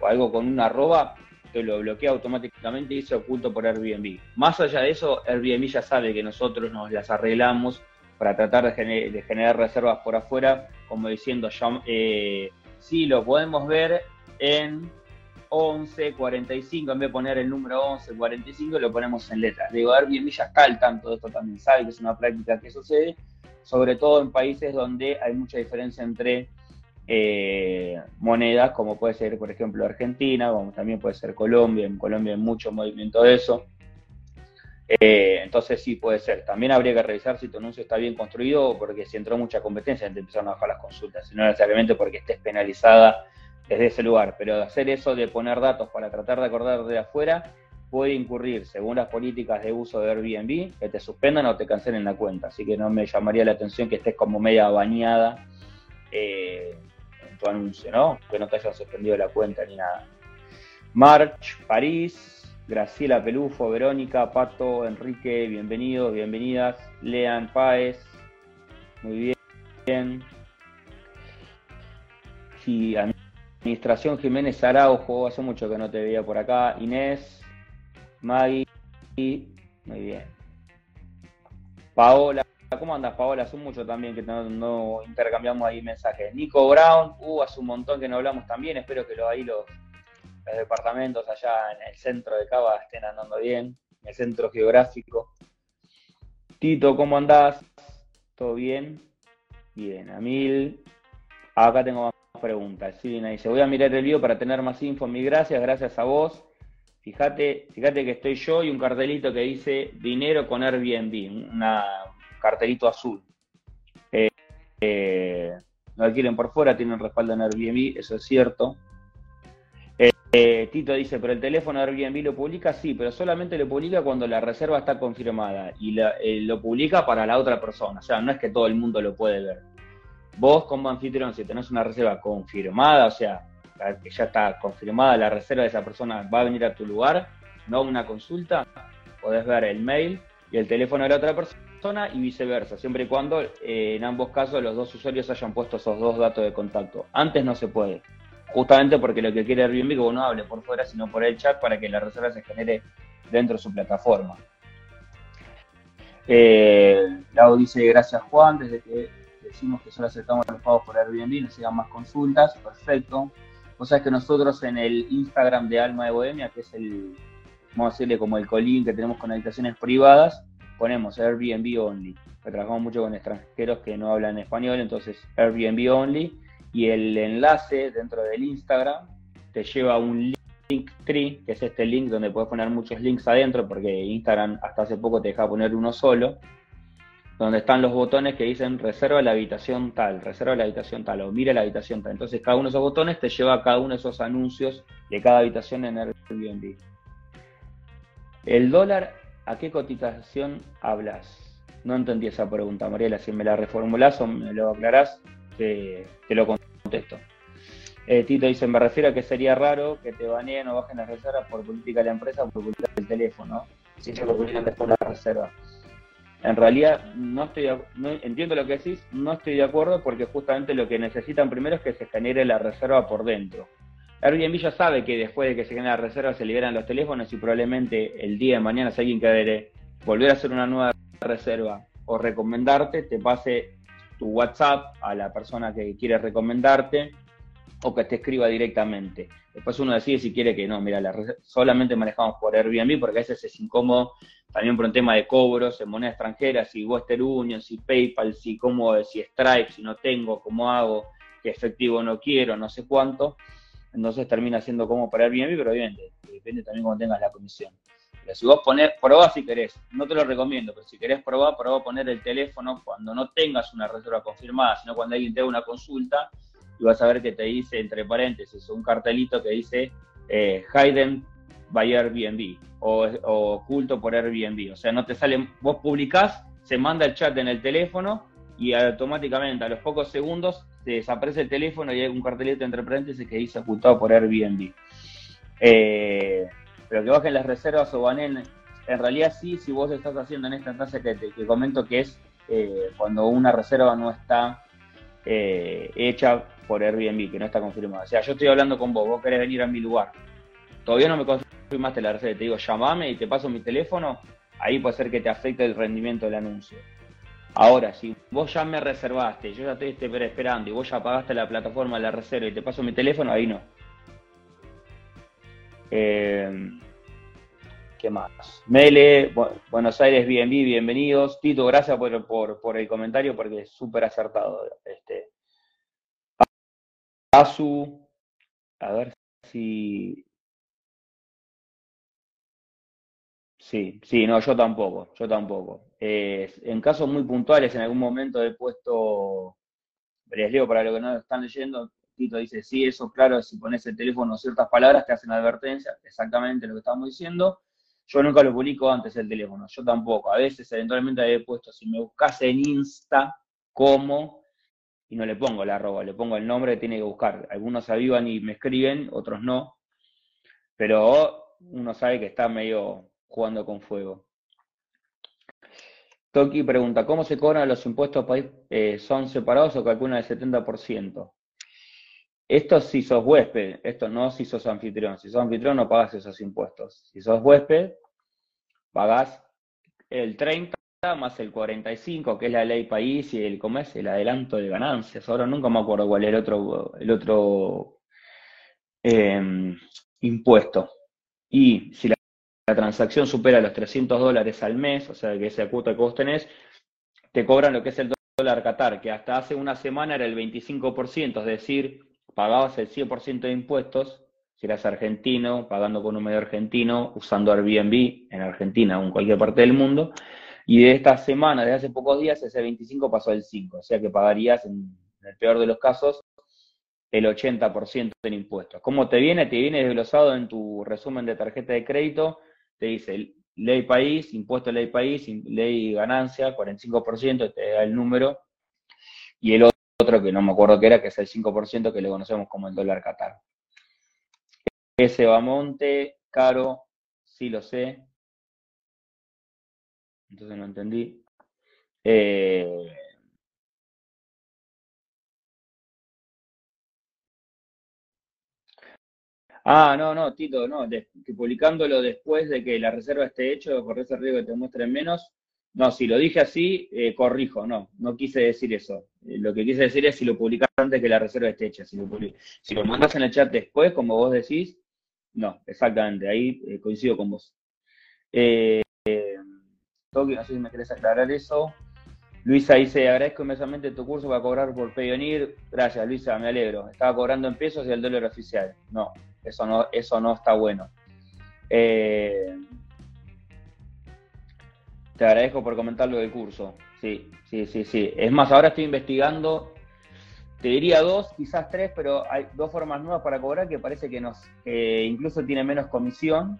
o algo con una arroba, te lo bloquea automáticamente y se oculto por Airbnb. Más allá de eso, Airbnb ya sabe que nosotros nos las arreglamos para tratar de, generar reservas por afuera, como diciendo, eh, sí, lo podemos ver en 11.45, en vez de poner el número 11.45, lo ponemos en letras. Digo, Airbnb ya está al tanto de esto también, sabe que es una práctica que sucede, sobre todo en países donde hay mucha diferencia entre eh, monedas, como puede ser, por ejemplo, Argentina, como también puede ser Colombia. En Colombia hay mucho movimiento de eso. Eh, entonces sí puede ser. También habría que revisar si tu anuncio está bien construido, porque si entró mucha competencia, te empezaron a bajar las consultas, y no necesariamente porque estés penalizada desde ese lugar. Pero hacer eso de poner datos para tratar de acordar de afuera puede incurrir, según las políticas de uso de Airbnb, que te suspendan o te cancelen la cuenta. Así que no me llamaría la atención que estés como media bañada eh, en tu anuncio, ¿no? Que no te haya suspendido la cuenta ni nada. March, París, Graciela Pelufo, Verónica, Pato, Enrique, bienvenidos, bienvenidas. Lean Páez, muy bien. Sí, Administración Jiménez Araujo, hace mucho que no te veía por acá. Inés, Maggie, muy bien. Paola, ¿cómo andas Paola? Hace mucho también que no, intercambiamos ahí mensajes. Nico Brown, uh, hace un montón que no hablamos también, espero que lo, ahí los, departamentos allá en el centro de Cava estén andando bien, en el centro geográfico. Tito, ¿cómo andás? ¿Todo bien? Bien, Amil. Acá tengo más preguntas. Silvina dice, voy a mirar el video para tener más info. Mil gracias, gracias a vos. Fíjate, fíjate que estoy yo y un cartelito que dice dinero con Airbnb, un cartelito azul. Eh, eh, no adquieren por fuera, tienen respaldo en Airbnb, eso es cierto. Eh, Tito dice, pero el teléfono de Airbnb lo publica, sí, pero solamente lo publica cuando la reserva está confirmada y eh, lo publica para la otra persona. O sea, no es que todo el mundo lo puede ver. Vos como anfitrión, si tenés una reserva confirmada, o sea, que ya está confirmada la reserva de esa persona, va a venir a tu lugar, no una consulta, podés ver el mail y el teléfono de la otra persona y viceversa, siempre y cuando eh, en ambos casos los dos usuarios hayan puesto esos dos datos de contacto. Antes no se puede justamente porque lo que quiere Airbnb que no hable por fuera, sino por el chat para que la reserva se genere dentro de su plataforma. Eh, Lau dice, gracias Juan, desde que decimos que solo aceptamos los pagos por Airbnb, nos sigan más consultas, perfecto. O sea, es que nosotros en el Instagram de Alma de Bohemia, que es el, vamos a decirle como el colín que tenemos con habitaciones privadas, ponemos Airbnb only. trabajamos mucho con extranjeros que no hablan español, entonces Airbnb only. Y el enlace dentro del Instagram te lleva a un link tree, que es este link donde puedes poner muchos links adentro, porque Instagram hasta hace poco te deja poner uno solo donde están los botones que dicen reserva la habitación tal, reserva la habitación tal o mira la habitación tal. Entonces cada uno de esos botones te lleva a cada uno de esos anuncios de cada habitación en Airbnb. El dólar, ¿a qué cotización hablas? No entendí esa pregunta, Mariela. Si me la reformulás o me lo aclarás, te, lo contesto. Eh, Tito dice, me refiero a que sería raro que te baneen o bajen las reservas por política de la empresa o por política del teléfono. Si se lo publican después de la reserva en realidad no estoy no, entiendo lo que decís, no estoy de acuerdo porque justamente lo que necesitan primero es que se genere la reserva por dentro. Airbnb ya sabe que después de que se genera la reserva se liberan los teléfonos y probablemente el día de mañana si alguien quiere volver a hacer una nueva reserva o recomendarte, te pase tu WhatsApp a la persona que quiere recomendarte o que te escriba directamente. Después uno decide si quiere que no, mira, solamente manejamos por Airbnb porque a veces es incómodo también por un tema de cobros en moneda extranjera, si Western Union, si PayPal, si cómo, si Stripe, si no tengo, cómo hago, que efectivo no quiero, no sé cuánto. Entonces termina siendo como para Airbnb, pero obviamente depende también cuando tengas la comisión. Pero si vos ponés, probá si querés, no te lo recomiendo, pero si querés probar, probá poner el teléfono cuando no tengas una reserva confirmada, sino cuando alguien te haga una consulta y vas a ver que te dice, entre paréntesis, un cartelito que dice eh, Hayden by Airbnb o, oculto por Airbnb. O sea, no te sale, vos publicás, se manda el chat en el teléfono y automáticamente a los pocos segundos te desaparece el teléfono y hay un cartelito entre paréntesis que dice ocultado por Airbnb. Eh, pero que bajen las reservas o banen, en realidad sí, si vos estás haciendo en esta tasa que, te, comento que es eh, cuando una reserva no está eh, hecha por Airbnb, que no está confirmada. O sea, yo estoy hablando con vos, vos querés venir a mi lugar. Todavía no me confirmaste la reserva, te digo, llamame y te paso mi teléfono, ahí puede ser que te afecte el rendimiento del anuncio. Ahora, si vos ya me reservaste, yo ya te estoy esperando y vos ya pagaste la plataforma de la reserva y te paso mi teléfono, ahí no. Eh, ¿Qué más? Mele, Buenos Aires, BNB, bienvenidos. Tito, gracias por, por, el comentario porque es súper acertado. Este. Asu, a ver si. Sí, sí, no, yo tampoco, yo tampoco. En casos muy puntuales, en algún momento he puesto, les leo para lo que no están leyendo, Tito dice, sí, eso claro, si pones el teléfono ciertas palabras te hacen advertencia, exactamente lo que estamos diciendo. Yo nunca lo publico antes el teléfono, yo tampoco. A veces eventualmente he puesto, si me buscas en Insta, como, y no le pongo la arroba, le pongo el nombre tiene que buscar. Algunos avivan y me escriben, otros no. Pero uno sabe que está medio jugando con fuego. Toki pregunta, ¿cómo se cobran los impuestos? Eh, ¿Son separados o calculan el 70%? Esto si sos huésped, esto no si sos anfitrión. Si sos anfitrión no pagas esos impuestos. Si sos huésped, pagás el 30 más el 45, que es la ley país y el, ¿cómo es? El adelanto de ganancias. Ahora nunca me acuerdo cuál es el otro, el otro em, impuesto. Y si la, transacción supera los 300 dólares al mes, o sea, que esa cuota que vos tenés, te cobran lo que es el dólar Qatar, que hasta hace una semana era el 25%, es decir, pagabas el 100% de impuestos si eras argentino, pagando con un medio argentino, usando Airbnb en Argentina o en cualquier parte del mundo. Y de esta semana, de hace pocos días, ese 25 pasó al 5. O sea que pagarías, en, el peor de los casos, el 80% en impuestos. ¿Cómo te viene? Te viene desglosado en tu resumen de tarjeta de crédito. Te dice ley país, impuesto ley país, ley ganancia, 45%, te da el número. Y el otro que no me acuerdo qué era, que es el 5% que le conocemos como el dólar Qatar. Ese monte, caro, sí lo sé. Entonces no entendí. Eh, ah, no, no, Tito, no, que publicándolo después de que la reserva esté hecho, corres el riesgo que te muestren menos. No, si lo dije así, eh, corrijo, no, no quise decir eso. Eh, lo que quise decir es si lo publicas antes que la reserva esté hecha. Si lo, si lo mandas en el chat después, como vos decís, no, exactamente, ahí eh, coincido con vos. Eh, no sé si me querés aclarar eso. Luisa dice, agradezco inmensamente tu curso para cobrar por Payoneer. Gracias, Luisa, me alegro. Estaba cobrando en pesos y el dólar oficial. No, eso no, eso no está bueno. Eh, te agradezco por comentar lo del curso. Sí, sí, sí, sí. Es más, ahora estoy investigando, te diría dos, quizás tres, pero hay dos formas nuevas para cobrar que parece que nos, incluso tiene menos comisión,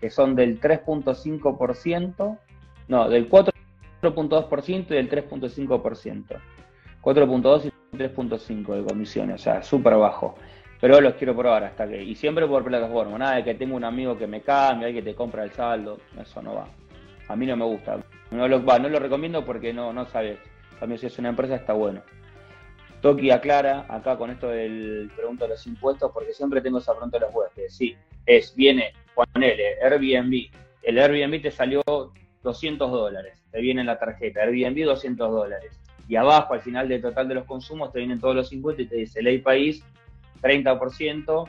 que son del 3.5%, no, del 4.2% y del 3.5%. 4.2 y 3.5 de comisiones, o sea, súper bajo. Pero los quiero probar hasta que. Y siempre por plataforma, nada de que tengo un amigo que me cambie, que te compra el saldo, eso no va. A mí no me gusta. No lo, no lo recomiendo porque no, no sabes. También si es una empresa está bueno. Toki aclara acá con esto del pregunta de los impuestos, porque siempre tengo esa pregunta de los huéspedes. Sí, es, viene, ponele, Airbnb. El Airbnb te salió 200 dólares, te viene en la tarjeta. Airbnb 200 dólares. Y abajo, al final del total de los consumos, te vienen todos los impuestos y te dice ley país 30%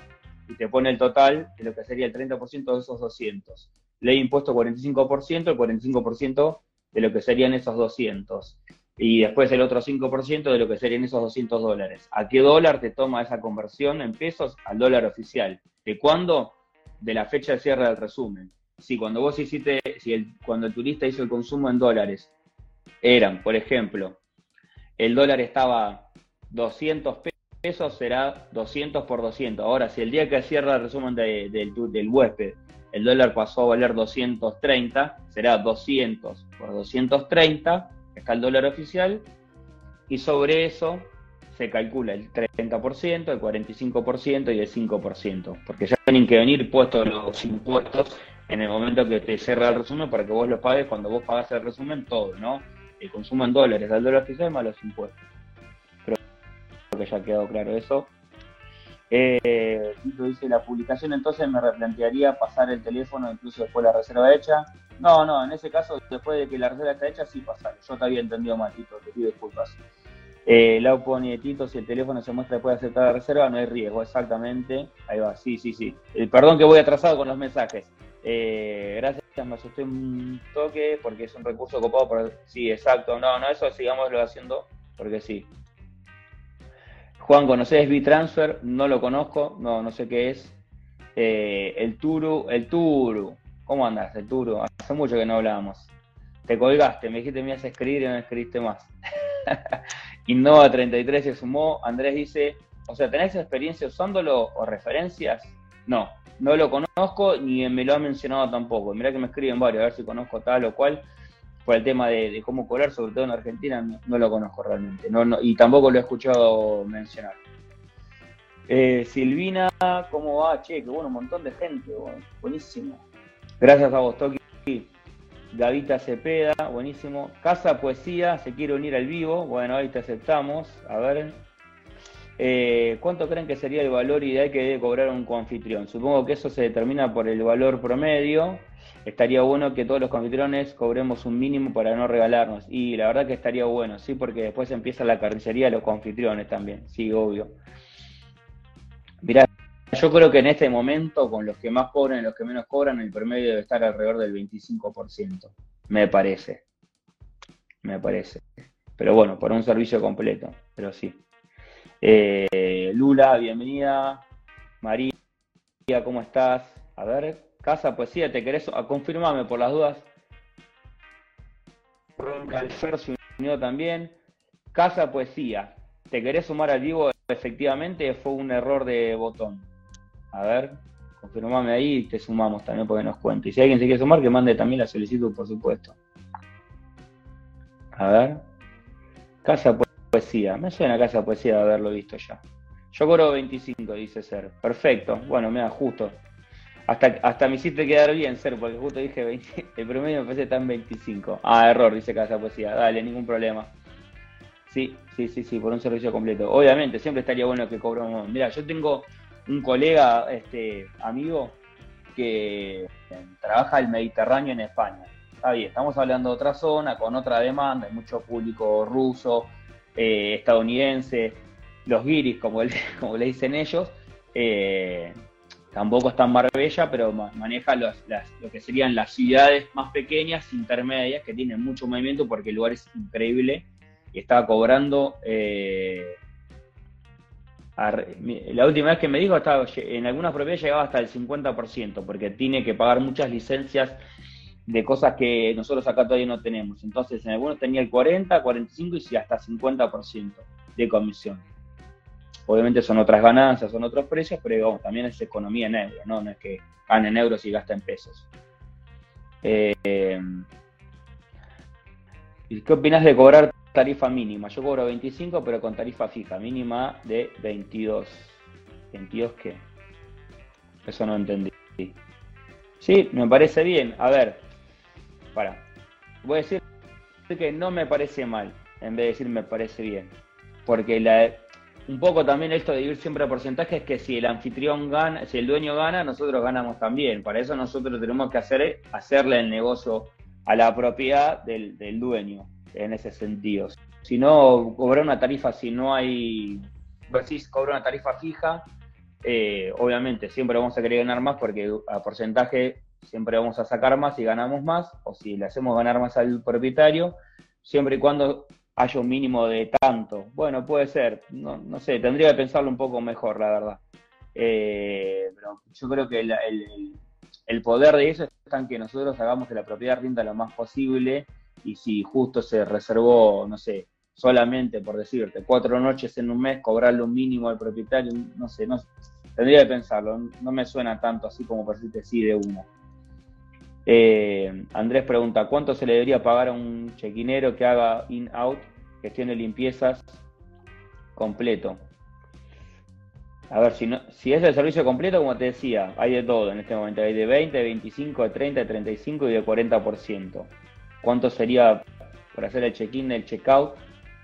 y te pone el total de lo que sería el 30% de esos 200 ley impuesto 45%, el 45% de lo que serían esos 200. Y después el otro 5% de lo que serían esos 200 dólares. ¿A qué dólar te toma esa conversión en pesos? Al dólar oficial. ¿De cuándo? De la fecha de cierre del resumen. Si cuando vos hiciste, si el, cuando el turista hizo el consumo en dólares, eran, por ejemplo, el dólar estaba 200 pesos, será 200 por 200. Ahora, si el día que cierra el resumen del, del huésped el dólar pasó a valer 230, será 200 por 230, está el dólar oficial, y sobre eso se calcula el 30%, el 45% y el 5%, porque ya tienen que venir puestos los impuestos en el momento que te cierra el resumen para que vos lo pagues cuando vos pagas el resumen todo, ¿no? El consumo en dólares, el dólar oficial más los impuestos. Creo que ya ha quedado claro eso. Eh, dice, la publicación entonces me replantearía pasar el teléfono incluso después de la reserva hecha. No, no, en ese caso, después de que la reserva está hecha, sí pasar. Yo te había entendido mal, Tito, te pido disculpas. Eh, Lau pone, Tito, si el teléfono se muestra después de aceptar la reserva, no hay riesgo, exactamente. Ahí va, sí, sí, sí. Eh, perdón que voy atrasado con los mensajes. Eh, gracias, me asusté un toque porque es un recurso copado. Por... Sí, exacto. No, no, eso sigámoslo haciendo porque sí. Juan, ¿conoces B-Transfer? No lo conozco, no, no sé qué es. Eh, el Turu, el Turu. ¿Cómo andas, el Turu? Hace mucho que no hablábamos. Te colgaste, me dijiste me ibas a escribir y no escribiste más. *laughs* Innova33 se sumó. Andrés dice, o sea, ¿tenés experiencia usándolo o referencias? No, no lo conozco ni me lo ha mencionado tampoco. Mirá que me escriben varios, a ver si conozco tal o cual por el tema de, cómo colar, sobre todo en Argentina, no, lo conozco realmente. No, y tampoco lo he escuchado mencionar. Eh, Silvina, ¿cómo va? Che, qué bueno, un montón de gente, buenísimo. Gracias a vos, Toki. Gavita Cepeda, buenísimo. Casa Poesía, se quiere unir al vivo. Bueno, ahí te aceptamos. A ver. Eh, ¿Cuánto creen que sería el valor ideal que debe cobrar un coanfitrión? Supongo que eso se determina por el valor promedio estaría bueno que todos los confitriones cobremos un mínimo para no regalarnos. Y la verdad que estaría bueno, sí, porque después empieza la carnicería de los confitriones también, sí, obvio. Mirá, yo creo que en este momento, con los que más cobran y los que menos cobran, el promedio debe estar alrededor del 25%, me parece. Me parece. Pero bueno, por un servicio completo, pero sí. Eh, Lula, bienvenida. María, ¿cómo estás? A ver, Casa Poesía, ¿te querés? A, confirmame por las dudas. Calfer se unió también. Casa Poesía, ¿te querés sumar al vivo? Efectivamente, fue un error de botón. A ver, confirmame ahí y te sumamos también porque nos cuente. Y si alguien se quiere sumar, que mande también la solicitud, por supuesto. A ver. Casa Poesía. Me suena Casa Poesía de haberlo visto ya. Yo cobro 25, dice Ser. Perfecto. Bueno, mira, justo. Hasta, hasta me hiciste quedar bien, Ser, porque justo dije 20, *laughs* el promedio me parece tan 25. Ah, error, dice Casa Poesía. Dale, ningún problema. Sí, sí, sí, sí, por un servicio completo. Obviamente, siempre estaría bueno que cobramos. Mira, yo tengo un colega, este, amigo, que trabaja el Mediterráneo en España. Está bien, estamos hablando de otra zona, con otra demanda, hay mucho público ruso, eh, estadounidense, los guiris, como, *laughs* como le dicen ellos. Eh, tampoco está en Marbella, pero maneja lo que serían las ciudades más pequeñas, intermedias, que tienen mucho movimiento porque el lugar es increíble y estaba cobrando. Eh, la última vez que me dijo, estaba, en algunas propiedades llegaba hasta el 50%, porque tiene que pagar muchas licencias de cosas que nosotros acá todavía no tenemos. Entonces, en algunos tenía el 40, 45 y hasta 50% de comisión. Obviamente son otras ganancias, son otros precios, pero también es economía en euros, ¿no? No es que gane en euros y gasta en pesos. Eh, ¿Qué opinas de cobrar tarifa mínima? Yo cobro 25, pero con tarifa fija, mínima de 22. ¿22 qué? Eso no entendí. Sí, me parece bien. A ver, para. Voy a decir que no me parece mal, en vez de decir me parece bien. Porque un poco también esto de ir siempre a porcentaje es que si el anfitrión gana, si el dueño gana, nosotros ganamos también. Para eso nosotros tenemos que hacer hacerle el negocio a la propiedad del, dueño en ese sentido. Si no, cobrar una tarifa, si no hay, si cobrar una tarifa fija, eh, obviamente siempre vamos a querer ganar más porque a porcentaje siempre vamos a sacar más y ganamos más, o si le hacemos ganar más al propietario, siempre y cuando haya un mínimo de tanto. Bueno, puede ser, no, no sé, tendría que pensarlo un poco mejor, la verdad. Eh, pero yo creo que el, poder de eso está en que nosotros hagamos que la propiedad rinda lo más posible y si justo se reservó, no sé, solamente por decirte, cuatro noches en un mes, cobrarle un mínimo al propietario, no sé, no tendría que pensarlo, no me suena tanto así como por decirte sí de uno. Eh, Andrés pregunta, ¿cuánto se le debería pagar a un chequinero que haga in-out, gestione limpiezas completo? A ver, si, no, si es el servicio completo, como te decía, hay de todo en este momento. Hay de 20, de 25, de 30, de 35 y de 40%. ¿Cuánto sería por hacer el check-in, el check-out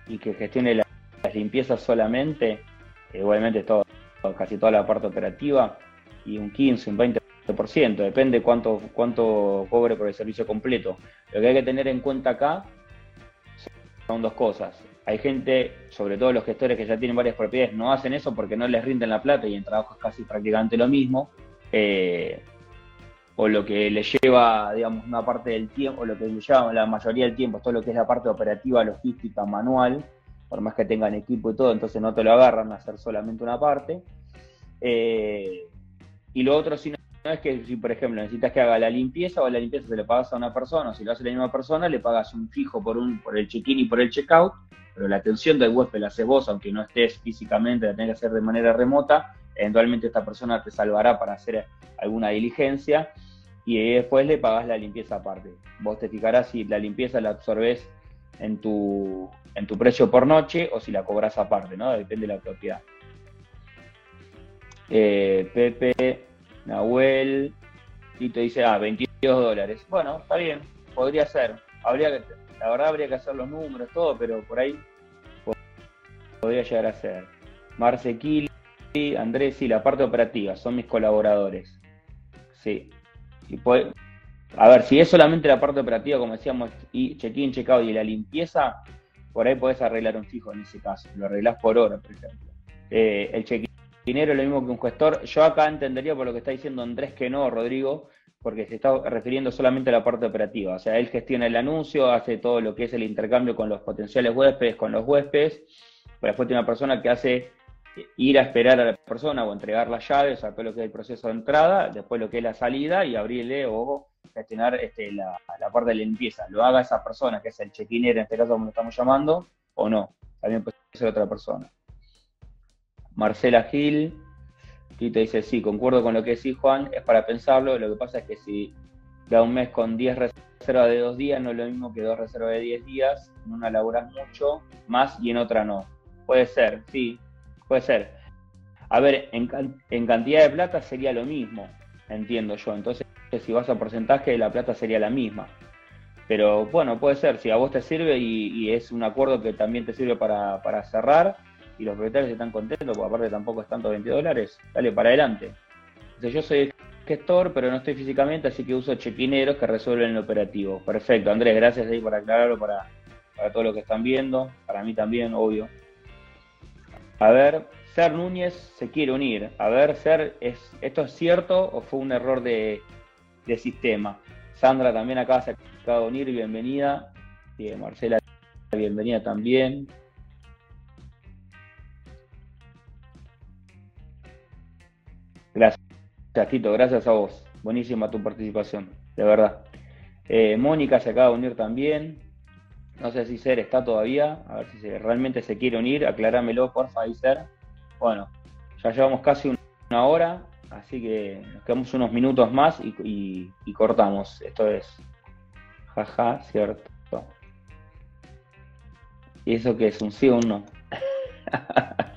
y que gestione las limpiezas solamente? Igualmente todo, casi toda la parte operativa y un 15, un 20 depende cuánto, cuánto cobre por el servicio completo. Lo que hay que tener en cuenta acá son dos cosas. Hay gente, sobre todo los gestores que ya tienen varias propiedades, no hacen eso porque no les rinden la plata y en trabajo es casi prácticamente lo mismo. Eh, o lo que les lleva, digamos, una parte del tiempo, o lo que les lleva la mayoría del tiempo, todo lo que es la parte operativa, logística, manual, por más que tengan equipo y todo, entonces no te lo agarran a hacer solamente una parte. Eh, y lo otro, si no es que si, por ejemplo, necesitas que haga la limpieza o la limpieza se le pagas a una persona, o si lo hace la misma persona, le pagas un fijo por, un, por el check-in y por el check-out, pero la atención del huésped la haces vos, aunque no estés físicamente, la tenés que hacer de manera remota, eventualmente esta persona te salvará para hacer alguna diligencia y después le pagas la limpieza aparte. Vos te fijarás si la limpieza la absorbes en tu, en tu precio por noche o si la cobras aparte, ¿no? Depende de la propiedad. Eh, Pepe Nahuel, y te dice, ah, 22 dólares. Bueno, está bien, podría ser. Habría que, la verdad habría que hacer los números, todo, pero por ahí podría llegar a ser. Marce Kili, Andrés, y la parte operativa, son mis colaboradores. Sí. Y a ver, si es solamente la parte operativa, como decíamos, y check-in, check-out y la limpieza, por ahí podés arreglar un fijo en ese caso. Lo arreglás por hora, por ejemplo. Eh, el check-in dinero es lo mismo que un gestor. Yo acá entendería por lo que está diciendo Andrés que no, Rodrigo, porque se está refiriendo solamente a la parte operativa. O sea, él gestiona el anuncio, hace todo lo que es el intercambio con los potenciales huéspedes, con los huéspedes, pero después tiene una persona que hace ir a esperar a la persona o entregar las llaves, o sea, todo lo que es el proceso de entrada, después lo que es la salida y abrirle o gestionar este, la, parte de limpieza. Lo haga esa persona, que es el chequinero, en este caso como lo estamos llamando, o no. También puede ser otra persona. Marcela Gil, te dice, sí, concuerdo con lo que decís Juan, es para pensarlo, lo que pasa es que si da un mes con 10 reservas de dos días, no es lo mismo que dos reservas de 10 días, en una laburas mucho más y en otra no. Puede ser, sí, puede ser. A ver, en, cantidad de plata sería lo mismo, entiendo yo. Entonces, si vas a porcentaje, la plata sería la misma. Pero bueno, puede ser, si a vos te sirve y, es un acuerdo que también te sirve para cerrar, y los propietarios están contentos, porque aparte tampoco es tanto 20 dólares, dale para adelante. Entonces yo soy gestor, pero no estoy físicamente, así que uso chequineros que resuelven el operativo. Perfecto, Andrés, gracias ahí por aclararlo para, para todos los que están viendo, para mí también, obvio. A ver, Ser Núñez se quiere unir. A ver, Ser, ¿es, ¿esto es cierto o fue un error de, sistema? Sandra también se acaba de unir, bienvenida. Y Marcela, bienvenida también. Gracias, Tito, gracias a vos. Buenísima tu participación, de verdad. Eh, Mónica se acaba de unir también. No sé si Ser está todavía. A ver si realmente se quiere unir. Aclarámelo, porfa, ahí Ser. Bueno, ya llevamos casi una hora, así que nos quedamos unos minutos más y, cortamos. Esto es jaja, cierto. ¿Y eso qué es? ¿Un sí o un no? *laughs*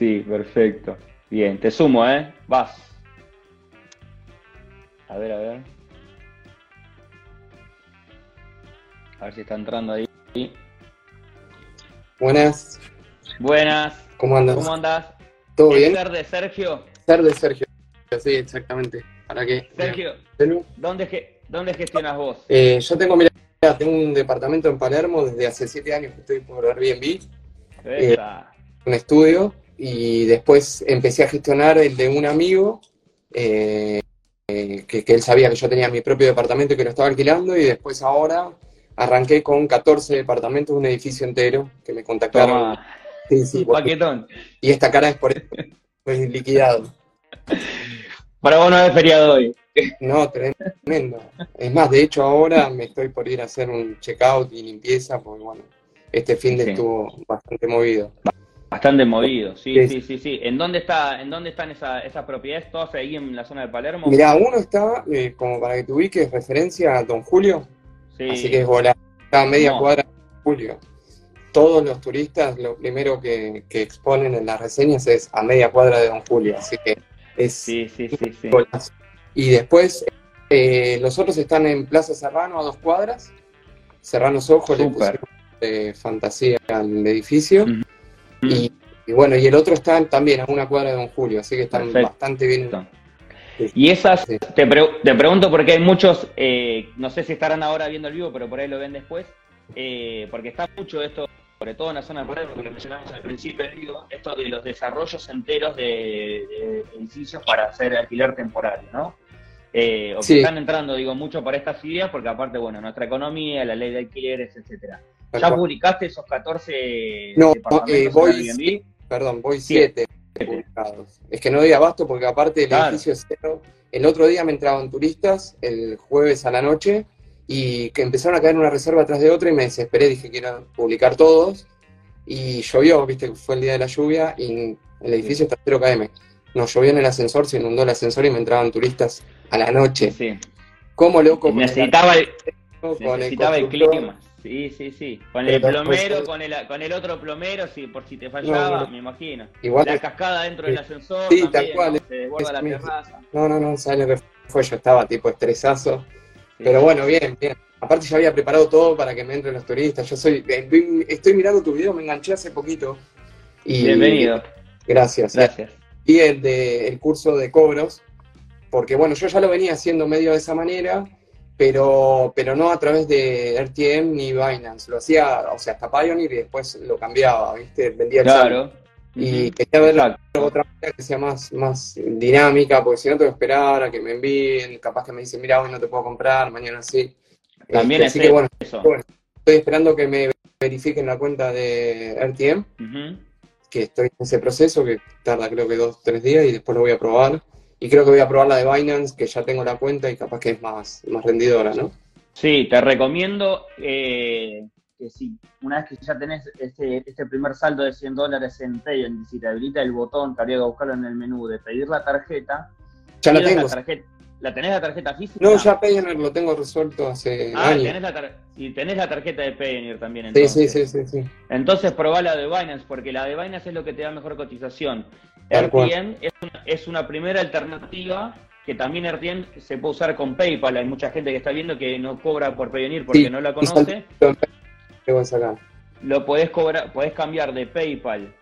sí, perfecto. Bien, te sumo, ¿eh? Vas. A ver, a ver. A ver si está entrando ahí.
Buenas.
Buenas.
¿Cómo andas?
¿Cómo andas?
¿Todo bien?
Ser de Sergio?
Ser de Sergio, sí, exactamente. ¿Para qué?
Sergio, ¿dónde, ¿dónde gestionas vos?
Eh, yo tengo, mira, tengo un departamento en Palermo desde hace siete años que estoy por Airbnb. Eh, un estudio y después empecé a gestionar el de un amigo eh, que, que, él sabía que yo tenía mi propio departamento y que lo estaba alquilando y después ahora arranqué con 14 departamentos, un edificio entero que me contactaron.
Sí, sí, paquetón.
Y esta cara es por eso, pues liquidado.
Para vos no es feriado hoy.
No, tremendo. Es más, de hecho ahora me estoy por ir a hacer un checkout y limpieza, porque bueno, este fin de estuvo bastante movido.
Bastante movido, sí, sí, sí, sí. ¿En dónde está, en dónde están esas, esas propiedades? ¿Todas ahí en la zona de Palermo?
Mira, uno está, eh, como para que te ubiques, referencia a Don Julio. Así que es volar. Está a media cuadra de julio. Todos los turistas lo primero que, exponen en las reseñas es a media cuadra de Don Julio. Así que es.
Sí, sí, sí. sí.
Y después eh, los otros están en Plaza Serrano a dos cuadras. Serrano Sojo le pusieron de fantasía al edificio. Y, bueno, y el otro está también a una cuadra de Don Julio, así que están bastante bien
y esas, te, te, pregunto porque hay muchos, eh, no sé si estarán ahora viendo el vivo, pero por ahí lo ven después, eh, porque está mucho esto, sobre todo en la zona de Palermo, que mencionamos al principio esto de los desarrollos enteros de, edificios para hacer alquiler temporal, ¿no? Eh, o que están entrando, digo, mucho para estas ideas, porque aparte, bueno, nuestra economía, la ley de alquileres, etcétera. ¿Ya publicaste esos 14
no, voy, Perdón, voy 7. Es que no doy abasto porque aparte el edificio es cero. El otro día me entraban turistas, el jueves a la noche, y que empezaron a caer una reserva tras de otra y me desesperé, dije que era publicar todos. Y llovió, viste, que fue el día de la lluvia y el edificio está 0 km. No, llovió en el ascensor, se inundó el ascensor y me entraban turistas a la noche.
Sí.
¿Cómo loco?
Necesitaba el, necesitaba el clima. Sí, sí, sí. Con el plomero, con el, con el otro plomero, sí, por si te fallaba, me imagino. Igual la cascada dentro del ascensor. Sí, tal cual. la terraza.
No, no, no, sabes lo que fue. Yo estaba tipo estresazo. pero bueno, bien, bien. Aparte ya había preparado todo para que me entren los turistas. Yo soy, eh, estoy mirando tu video, me enganché hace poquito.
Y, Bienvenido.
Gracias.
Gracias.
Y el de el curso de cobros, porque bueno, yo ya lo venía haciendo medio de esa manera pero, pero no a través de RTM ni Binance. Lo hacía, o sea, hasta Pioneer y después lo cambiaba, ¿viste? Vendía el
Claro.
Y quería ver otra manera que sea más, más dinámica, porque si no tengo que esperar a que me envíen, capaz que me dicen, mira, hoy no te puedo comprar, mañana sí.
También
este, así que bueno, estoy esperando que me verifiquen la cuenta de RTM, que estoy en ese proceso, que tarda creo que dos, tres días y después lo voy a probar. Y creo que voy a probar la de Binance, que ya tengo la cuenta y capaz que es más, más rendidora, ¿no?
Sí, te recomiendo eh, que si una vez que ya tenés este, este primer saldo de 100 dólares en Payment, si te habilita el botón, te habría que buscarlo en el menú de pedir la tarjeta.
Ya la tengo.
La, tenés la tarjeta física?
No, ya Payoneer lo tengo resuelto hace
ah, años. Tenés la y tenés la tarjeta de Payoneer también entonces.
Sí, sí, sí, sí,
Entonces probá la de Binance, porque la de Binance es lo que te da mejor cotización. RTN es una, primera alternativa que también RTN se puede usar con PayPal. Hay mucha gente que está viendo que no cobra por Payoneer porque no la conoce. Lo podés cobrar, podés cambiar de PayPal.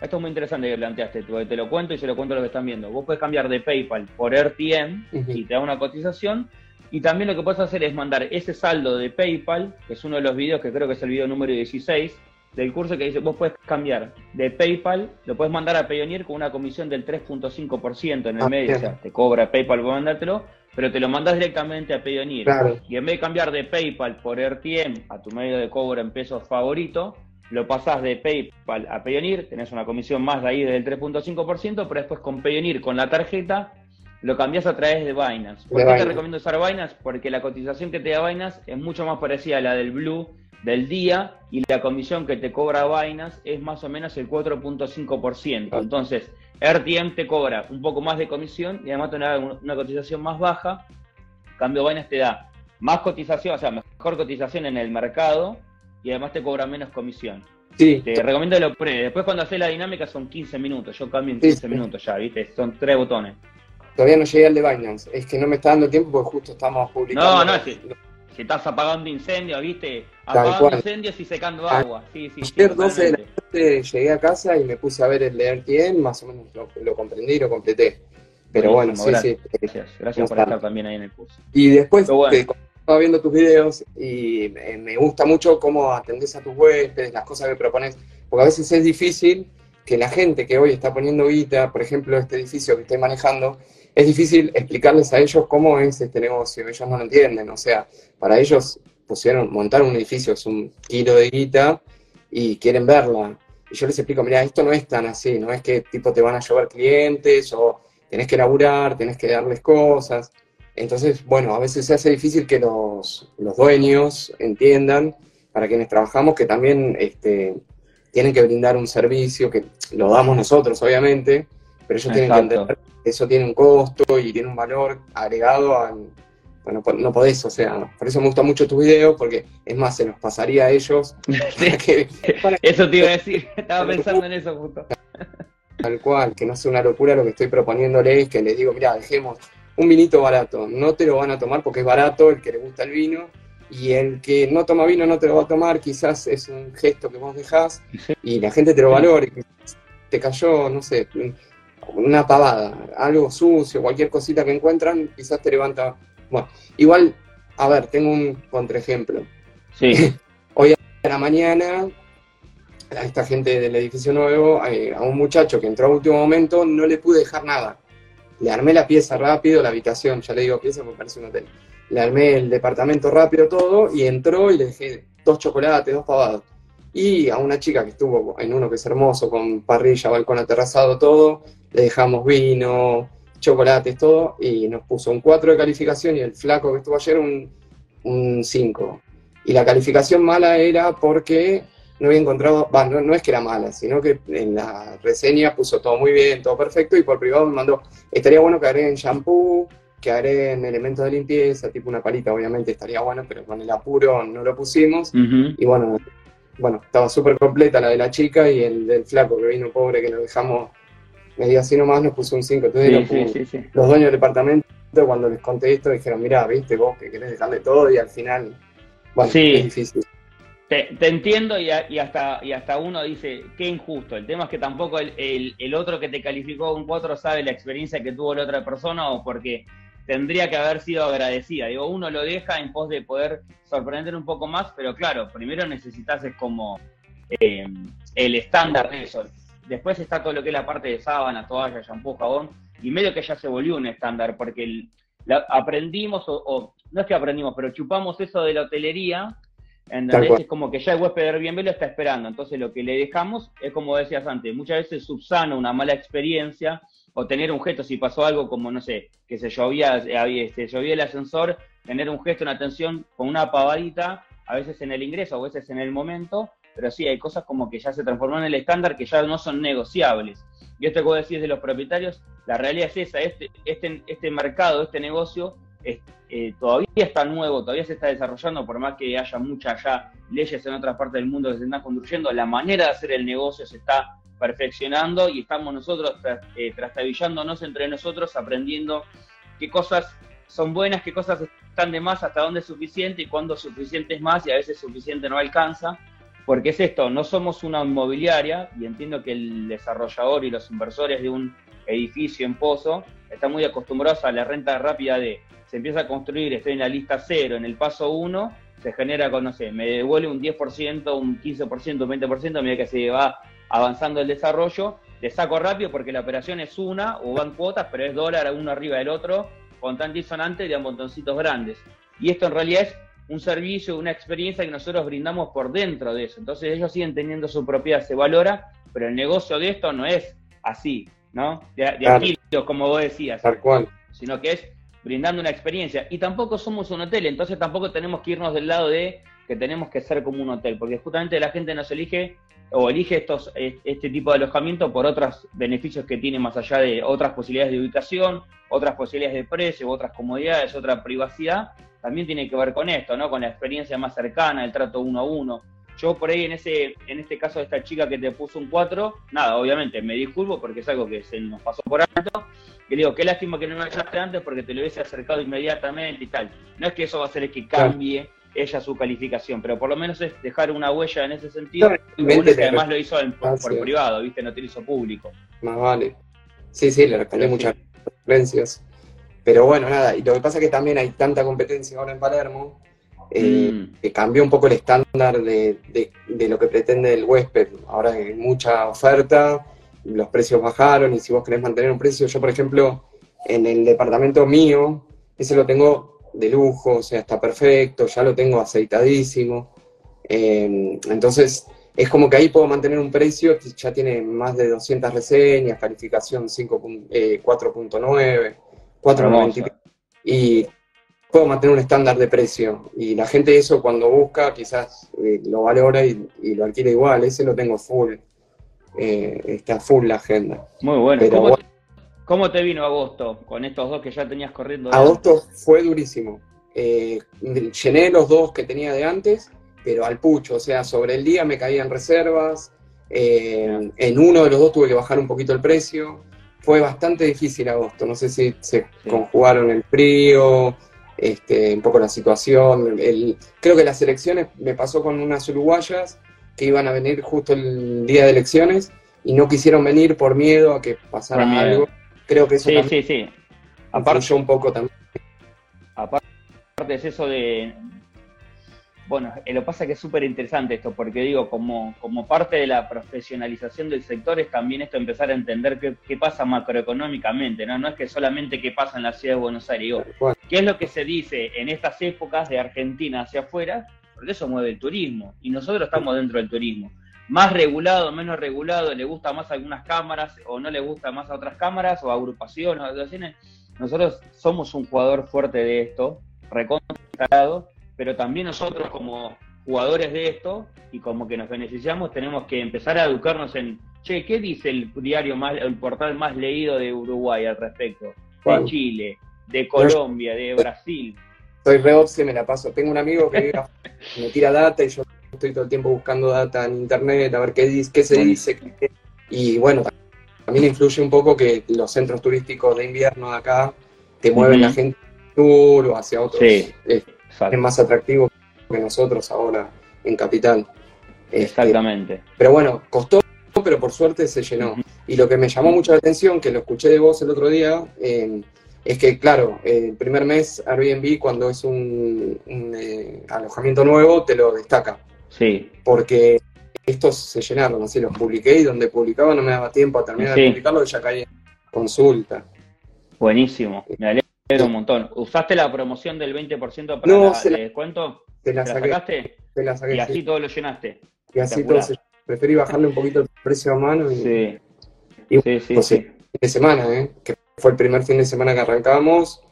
Esto es muy interesante que planteaste, te lo cuento y se lo cuento a los que están viendo. Vos podés cambiar de PayPal por RTN y te da una cotización. Y también lo que puedes hacer es mandar ese saldo de PayPal, que es uno de los videos que creo que es el video número 16, del curso que dice, vos puedes cambiar de PayPal, lo puedes mandar a Payoneer con una comisión del 3.5% en el ah, medio, o sea, te cobra PayPal por mandártelo, pero te lo mandas directamente a Payoneer. Y en vez de cambiar de PayPal por RTM a tu medio de cobro en pesos favorito, lo pasás de PayPal a Payoneer, tenés una comisión más de ahí del 3.5%, pero después con Payoneer, con la tarjeta, lo cambias a través de Binance. ¿Por qué te recomiendo usar Binance? Porque la cotización que te da Binance es mucho más parecida a la del Blue del día y la comisión que te cobra Binance es más o menos el 4.5%. Ah. Entonces, RTM te cobra un poco más de comisión y además te da una cotización más baja. Cambio Binance te da más cotización, o sea, mejor cotización en el mercado y además te cobra menos comisión. Sí. Te recomiendo lo pruebes. Después cuando haces la dinámica son 15 minutos. Yo cambio en 15 minutos ya, ¿viste? Son tres botones.
Todavía no llegué al de Binance. Es que no me está dando tiempo porque justo estamos publicando.
No, no, si, si estás apagando incendios, ¿viste? Apagando incendios y secando agua. Sí, sí,
Ayer 12 de la noche llegué a casa y me puse a ver el de RTN, más o menos lo, comprendí y lo completé. Pero bueno, sí,
sí. Gracias, gracias por estar también ahí en el curso.
Y después estaba viendo tus videos y me gusta mucho cómo atendés a tus huéspedes, las cosas que propones, porque a veces es difícil que la gente que hoy está poniendo guita, por ejemplo, este edificio que estoy manejando, es difícil explicarles a ellos cómo es este negocio, ellos no lo entienden, o sea, para ellos pusieron, montar un edificio es un kilo de guita y quieren verla. Y yo les explico, mira, esto no es tan así, no es que tipo te van a llevar clientes o tenés que laburar, tenés que darles cosas. Entonces, bueno, a veces se hace difícil que los, dueños entiendan, para quienes trabajamos, que también este, tienen que brindar un servicio, que lo damos nosotros, obviamente, pero ellos tienen que entender eso tiene un costo y tiene un valor agregado al... Bueno, no podés, o sea, por eso me gusta mucho tu video, porque es más, se nos pasaría a ellos. *laughs* *laughs*
Eso te iba a decir, *laughs* estaba pensando en eso justo.
Tal cual, que no sea una locura lo que estoy proponiéndoles, que les digo, mira, dejemos un vinito barato. No te lo van a tomar porque es barato, el que le gusta el vino, y el que no toma vino no te lo va a tomar, quizás es un gesto que vos dejás y la gente te lo valora. Y te cayó, no sé, una pavada, algo sucio, cualquier cosita que encuentran, quizás te levanta. Bueno, igual, a ver, tengo un contraejemplo. Sí. *laughs* Hoy a la mañana, a esta gente del edificio nuevo, eh, a un muchacho que entró a último momento, no le pude dejar nada le armé la pieza rápido, la habitación, ya le digo pieza porque parece un hotel. Le armé el departamento rápido todo y entró y le dejé dos chocolates, dos pavados. Y a una chica que estuvo en uno que es hermoso, con parrilla, balcón aterrazado, todo, le dejamos vino, chocolates, todo, y nos puso un 4 de calificación y el flaco que estuvo ayer un 5. Y la calificación mala era porque no había encontrado, bueno, no, es que era mala, sino que en la reseña puso todo muy bien, todo perfecto, y por privado me mandó, estaría bueno que agreguen shampoo, que agreguen elementos de limpieza, tipo una palita, obviamente estaría bueno, pero con el apuro no lo pusimos, y bueno, bueno, estaba súper completa la de la chica y el del flaco que vino pobre que lo dejamos medio así nomás nos puso un 5, entonces los, dueños del departamento cuando les conté esto dijeron, mira, viste vos que querés dejarle todo y al final, bueno, es difícil.
Te, entiendo y, hasta, y hasta uno dice, qué injusto. El tema es que tampoco el, el, otro que te calificó un 4 sabe la experiencia que tuvo la otra persona o porque tendría que haber sido agradecida. Digo, uno lo deja en pos de poder sorprender un poco más, pero claro, primero necesitas es como eh, el estándar de eso. Después está todo lo que es la parte de sábana, toalla, shampoo, jabón, y medio que ya se volvió un estándar, porque aprendimos, o, no es que aprendimos, pero chupamos eso de la hotelería es como que ya el huésped de Airbnb lo está esperando. Entonces lo que le dejamos es como decías antes, muchas veces subsana una mala experiencia o tener un gesto, si pasó algo como, no sé, que se llovía, se este, llovía el ascensor, tener un gesto, una atención con una pavadita, a veces en el ingreso, a veces en el momento, pero sí, hay cosas como que ya se transforman en el estándar que ya no son negociables. Y esto que vos decís de los propietarios, la realidad es esa, este, este, este mercado, este negocio eh, todavía está nuevo, todavía se está desarrollando, por más que haya muchas ya leyes en otras partes del mundo que se están construyendo, la manera de hacer el negocio se está perfeccionando y estamos nosotros eh, trastabillándonos entre nosotros, aprendiendo qué cosas son buenas, qué cosas están de más, hasta dónde es suficiente y cuándo suficiente es más y a veces suficiente no alcanza. Porque es esto, no somos una inmobiliaria y entiendo que el desarrollador y los inversores de un edificio en Pozo están muy acostumbrados a la renta rápida de se empieza a construir, estoy en la lista cero, en el paso uno, se genera con, no sé, me devuelve un 10%, un 15%, un 20% a medida que se va avanzando el desarrollo, le saco rápido porque la operación es una o van cuotas, pero es dólar uno arriba del otro, con tan disonante de montoncitos grandes. Y esto en realidad es un servicio, una experiencia que nosotros brindamos por dentro de eso. Entonces ellos siguen teniendo su propiedad, se valora, pero el negocio de esto no es así, ¿no? De, aquí, como vos decías.
Tal cual.
Sino que es brindando una experiencia. Y tampoco somos un hotel, entonces tampoco tenemos que irnos del lado de que tenemos que ser como un hotel, porque justamente la gente nos elige o elige estos, este tipo de alojamiento por otros beneficios que tiene más allá de otras posibilidades de ubicación, otras posibilidades de precio, otras comodidades, otra privacidad, también tiene que ver con esto, ¿no? Con la experiencia más cercana, el trato uno a uno. Yo por ahí en ese en este caso de esta chica que te puso un 4, nada, obviamente me disculpo porque es algo que se nos pasó por alto. Y digo, qué lástima que no me ayudaste antes porque te lo hubiese acercado inmediatamente y tal. No es que eso va a ser que cambie ella su calificación, pero por lo menos es dejar una huella en ese sentido. que además lo hizo por, privado, ¿viste? No te lo hizo público.
Más vale. Sí, sí, le respondí muchas referencias. Pero bueno, nada, y lo que pasa es que también hay tanta competencia ahora en Palermo, eh, mm. que cambió un poco el estándar de, de, lo que pretende el huésped. Ahora hay mucha oferta, los precios bajaron, y si vos querés mantener un precio, yo por ejemplo, en el departamento mío, ese lo tengo de lujo, o sea, está perfecto, ya lo tengo aceitadísimo. Eh, entonces, es como que ahí puedo mantener un precio que ya tiene más de 200 reseñas, calificación 4.9, 4.90 y puedo mantener un estándar de precio. Y la gente eso cuando busca quizás eh, lo valora y, lo alquila igual, ese lo tengo full, eh, está full la agenda.
Muy bueno. Pero, ¿Cómo te vino agosto con estos dos que ya tenías corriendo?
agosto fue durísimo. Eh, llené los dos que tenía de antes, pero al pucho, o sea, sobre el día me caían reservas, eh, en uno de los dos tuve que bajar un poquito el precio. Fue bastante difícil agosto, no sé si se conjugaron el frío, este, un poco la situación. El, creo que las elecciones me pasó con unas uruguayas que iban a venir justo el día de elecciones y no quisieron venir por miedo a que pasara algo. Creo que eso
sí, sí, sí.
Aparte, un poco también.
Aparte es eso de... Bueno, eh, lo pasa que es súper interesante esto, porque digo, como, como parte de la profesionalización del sector es también esto empezar a entender qué, pasa macroeconómicamente, ¿no? No es que solamente qué pasa en la ciudad de Buenos Aires. ¿Qué es lo que se dice en estas épocas de Argentina hacia afuera? Porque eso mueve el turismo, y nosotros estamos dentro del turismo más regulado, menos regulado, le gusta más a algunas cámaras o no le gusta más a otras cámaras o agrupaciones o. Nosotros somos un jugador fuerte de esto, recontrado, pero también nosotros como jugadores de esto y como que nos beneficiamos tenemos que empezar a educarnos en, che, ¿qué dice el diario más, el portal más leído de Uruguay al respecto? De Chile, de Colombia, de Brasil.
Soy re me la paso. Tengo un amigo que me tira data y yo estoy todo el tiempo buscando data en internet, a ver qué, dice, qué se dice. y bueno, también influye un poco que los centros turísticos de invierno de acá te mueven la gente sur o hacia otros. es, más atractivo que nosotros ahora en Capital.
Este, Exactamente.
pero bueno, costó, pero por suerte se llenó. Y lo que me llamó mucho la atención, que lo escuché de vos el otro día, es que, claro, el primer mes Airbnb, cuando es un, eh, alojamiento nuevo, te lo destaca.
Sí.
Porque estos se llenaron, así los publiqué y donde publicaba no me daba tiempo a terminar de publicarlo y ya caí en consulta.
Buenísimo, me alegro un montón. ¿Usaste la promoción del 20% para no, el descuento?
Te la, sacaste? Te la
saqué. Y así todo lo llenaste.
Y así todo Preferí bajarle un poquito el precio a mano y.
Sí.
Y, sí, sí, sí. Fin de semana, ¿eh? que fue el primer fin de semana que arrancamos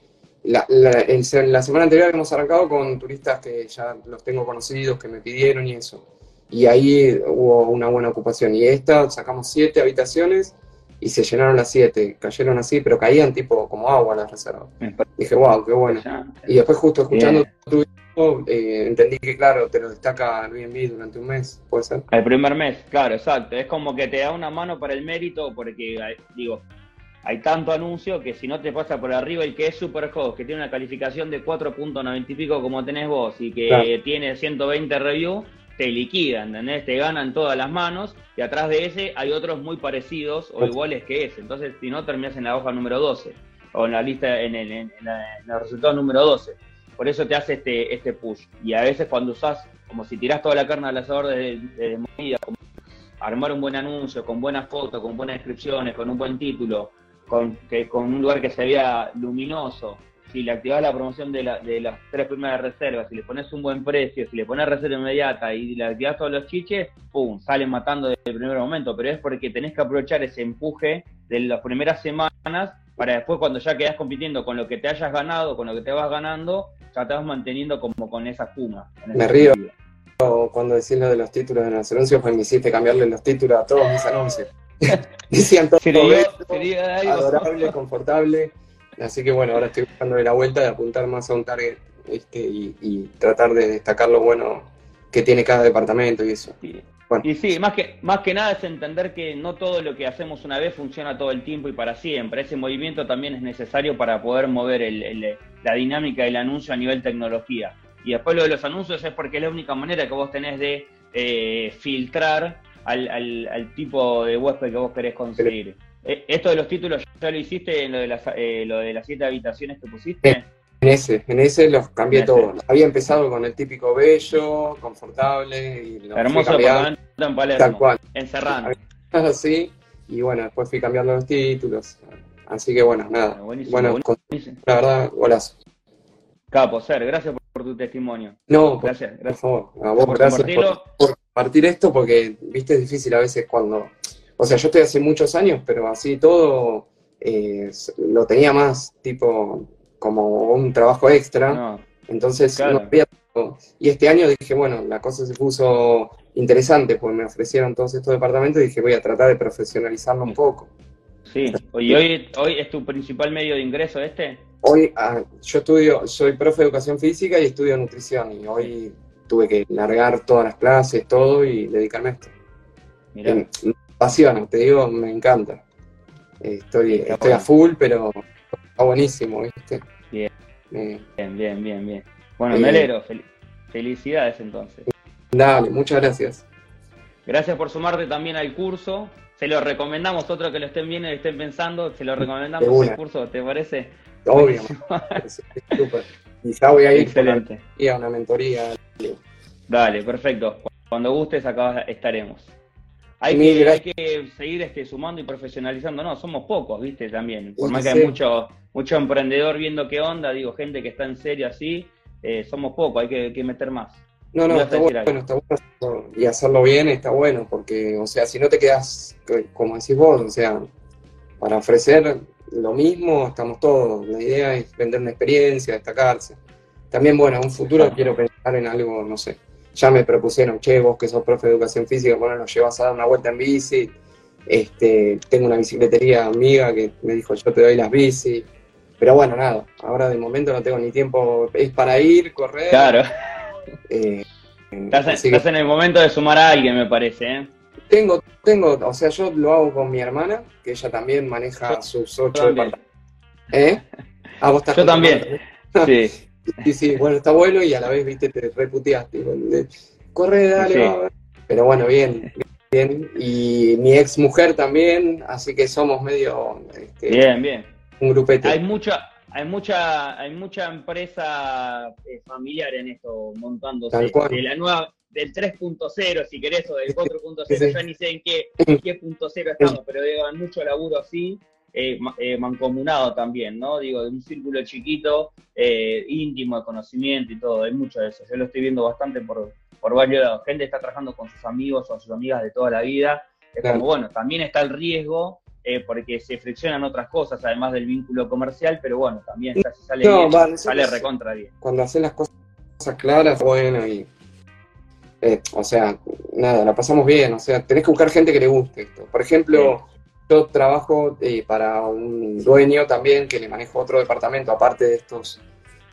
la, la semana anterior hemos arrancado con turistas que ya los tengo conocidos, que me pidieron y eso. Y ahí hubo una buena ocupación. Y esta sacamos siete habitaciones y se llenaron las siete. Cayeron así, pero caían tipo como agua las reservas. Dije, wow, qué bueno. Y después justo escuchando tu video, eh, entendí que claro, te lo destaca Airbnb durante un mes, ¿puede ser?
El primer mes, claro, exacto. Es como que te da una mano para el mérito porque, digo, hay tanto anuncio que si no te pasa por arriba y que es super host, que tiene una calificación de 4.90 y pico como tenés vos y que tiene 120 reviews, te liquidan, ¿entendés? Te ganan todas las manos y atrás de ese hay otros muy parecidos o iguales que ese. Entonces, si no, terminas en la hoja número 12 o en la lista, en el, en, el resultado número 12. por eso te hace este, este push. Y a veces cuando usás, como si tirás toda la carne al asador de, de, como armar un buen anuncio, con buenas fotos, con buenas descripciones, con un buen título, con, que, con un lugar que se vea luminoso, si le activas la promoción de, la, de las tres primeras reservas, si le pones un buen precio, si le pones reserva inmediata y le activas todos los chiches, ¡pum! salen matando desde el primer momento. Pero es porque tenés que aprovechar ese empuje de las primeras semanas para después cuando ya quedas compitiendo con lo que te hayas ganado, con lo que te vas ganando, ya te vas manteniendo como con esa espuma.
Me río cuando decís lo de los títulos de los anuncios, pues me hiciste cambiarle los títulos a todos mis anuncios. *laughs* Todo sería, adorable, confortable. Así que bueno, ahora estoy buscando la vuelta de apuntar más a un target este, y, tratar de destacar lo bueno que tiene cada departamento y eso.
Y sí, más que, más que nada es entender que no todo lo que hacemos una vez funciona todo el tiempo y para siempre. Ese movimiento también es necesario para poder mover la dinámica del anuncio a nivel tecnología. Y después lo de los anuncios es porque es la única manera que vos tenés de eh, filtrar al, tipo de huésped que vos querés conseguir. Eh, ¿Esto de los títulos ya lo hiciste en lo de las, eh, lo de las siete habitaciones que pusiste?
En ese, en ese los cambié todo. Había empezado con el típico bello, confortable y
Hermoso departamento en Palermo, tal cual. en Serrano.
Así, y bueno, después fui cambiando los títulos. Así que bueno, nada. bueno, la verdad, golazo.
Capo, Ser, gracias por, tu testimonio.
No, gracias, gracias. Por favor, a vos gracias por, compartir esto porque, viste, es difícil a veces cuando... O sea, yo estoy hace muchos años, pero así todo eh, lo tenía más tipo como un trabajo extra. Entonces, no había... Y este año dije, bueno, la cosa se puso interesante, pues me ofrecieron todos estos departamentos y dije, voy a tratar de profesionalizarlo un poco.
Sí, y hoy, hoy es tu principal medio de ingreso este.
Hoy ah, yo estudio, soy profe de educación física y estudio nutrición y hoy tuve que largar todas las clases, todo y dedicarme a esto. Mirá. Me, apasiona, te digo, me encanta. Estoy, estoy a full, pero está buenísimo, ¿viste?
Bien, bien, bien, bien, bien. Bueno, me alegro. felicidades entonces.
Dale, muchas gracias.
Gracias por sumarte también al curso. Se lo recomendamos, otro que lo estén viendo y estén pensando, se lo recomendamos el curso, ¿te parece?
Obvio. *laughs* y ya voy a ir Excelente. y a una mentoría.
Dale, perfecto. Cuando gustes, acá estaremos. Hay que, hay que, seguir este, sumando y profesionalizando. No, somos pocos, ¿viste? También. Por más que hay mucho, mucho emprendedor viendo qué onda, digo, gente que está en serio así, eh, somos pocos, hay que, meter más.
No, no, está bueno, está bueno. Y hacerlo bien está bueno, porque, o sea, si no te quedas, como decís vos, o sea, para ofrecer lo mismo, estamos todos. La idea es vender una experiencia, destacarse. También, bueno, en un futuro quiero pensar en algo, no sé, ya me propusieron, che, vos que sos profe de educación física, bueno, nos llevas a dar una vuelta en bici. Este, tengo una bicicletería amiga que me dijo, yo te doy las bici. Pero bueno, nada, ahora de momento no tengo ni tiempo, es para ir, correr.
Claro. Eh, estás, en, el momento de sumar a alguien, me parece, ¿eh?
Tengo, tengo, o sea, yo lo hago con mi hermana, que ella también maneja sus ocho departamentos. ¿Eh?
Ah, vos estás Yo también. *laughs* Sí.
Sí, sí, bueno, está bueno y a la vez, viste, te reputeaste. Corre, dale, Pero bueno, bien, bien. Y mi ex mujer también, así que somos medio.
Este, bien, bien.
Un grupete.
Hay mucha, hay mucha, hay mucha empresa eh, familiar en esto montándose. De la nueva, del 3.0, si querés, o del 4.0, ya ni sé en qué, en qué punto cero estamos, pero llevan mucho laburo así eh, eh, mancomunado también, ¿no? Digo, de un círculo chiquito, eh, íntimo de conocimiento y todo, hay mucho de eso. Yo lo estoy viendo bastante por, por varios lados. Gente está trabajando con sus amigos o sus amigas de toda la vida. Es como, bueno, también está el riesgo porque se friccionan otras cosas, además del vínculo comercial, pero bueno, también sale bien, sale recontra bien.
Cuando hacen las cosas claras, bueno, y o sea, nada, la pasamos bien, o sea, tenés que buscar gente que le guste esto. Por ejemplo, yo trabajo eh, para un dueño también que le manejo otro departamento, aparte de estos,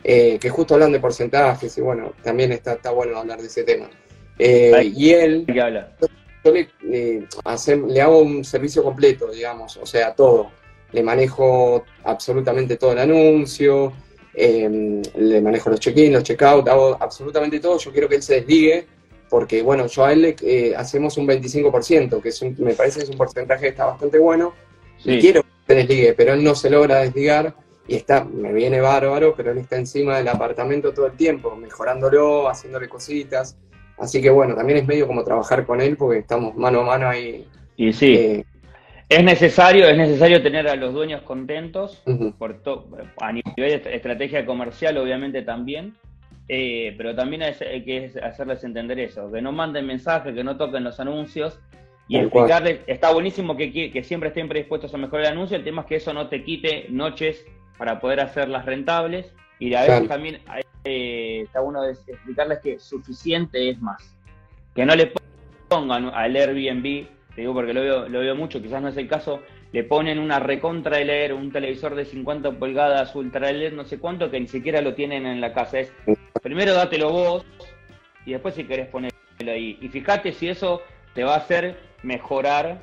eh, que justo hablan de porcentajes y bueno, también está, está bueno hablar de ese tema. Eh, y él, yo le, le hago un servicio completo, digamos, o sea, todo. Le manejo absolutamente todo el anuncio, le manejo los check-in, los check-out, hago absolutamente todo. Yo quiero que él se desligue porque bueno, yo a él le eh, hacemos un 25%, que es me parece que es un porcentaje que está bastante bueno, y quiero que se desligue, pero él no se logra desligar, y está, me viene bárbaro, pero él está encima del apartamento todo el tiempo, mejorándolo, haciéndole cositas. Así que bueno, también es medio como trabajar con él porque estamos mano a mano ahí.
Y sí. Eh, es necesario, es necesario tener a los dueños contentos, por a nivel de estrategia comercial obviamente también, eh, pero también hay que hacerles entender eso, que no manden mensajes, que no toquen los anuncios y explicarles, está buenísimo que, que, siempre estén predispuestos a mejorar el anuncio, el tema es que eso no te quite noches para poder hacerlas rentables y a veces también eh, está bueno explicarles que suficiente es más. Que no le pongan al Airbnb, te digo porque lo veo, lo veo mucho, quizás no es el caso, le ponen una recontra leer un televisor de 50 pulgadas ultra LED, no sé cuánto, que ni siquiera lo tienen en la casa. Es primero dátelo vos y después si querés ponerlo ahí. Y fíjate si eso te va a hacer mejorar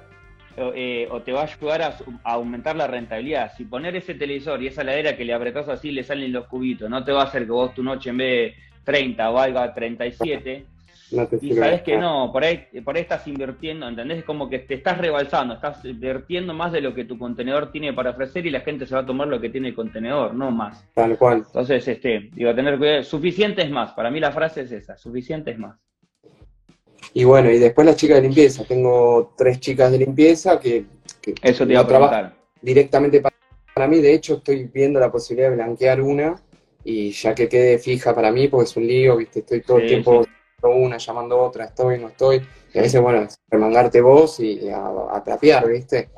eh, o te va a ayudar a, aumentar la rentabilidad. Si poner ese televisor y esa ladera que le apretás así le salen los cubitos, no te va a hacer que vos tu noche en vez de 30 valga 37. Y sabes que no, por ahí, por ahí estás invirtiendo, ¿entendés? Es como que te estás rebalsando, estás invirtiendo más de lo que tu contenedor tiene para ofrecer y la gente se va a tomar lo que tiene el contenedor, no más.
Tal cual.
Entonces, este, digo, tener cuidado, suficiente es más, para mí la frase es esa, suficiente es más.
Y bueno, y después las chicas de limpieza. Tengo tres chicas de limpieza que,
Eso te iba a trabajar
directamente para, mí. De hecho, estoy viendo la posibilidad de blanquear una y ya que quede fija para mí, porque es un lío, ¿viste? Estoy todo el tiempo una, llamando a otra, estoy, no estoy. Y a veces, bueno, remangarte vos y a, a trapear, ¿viste?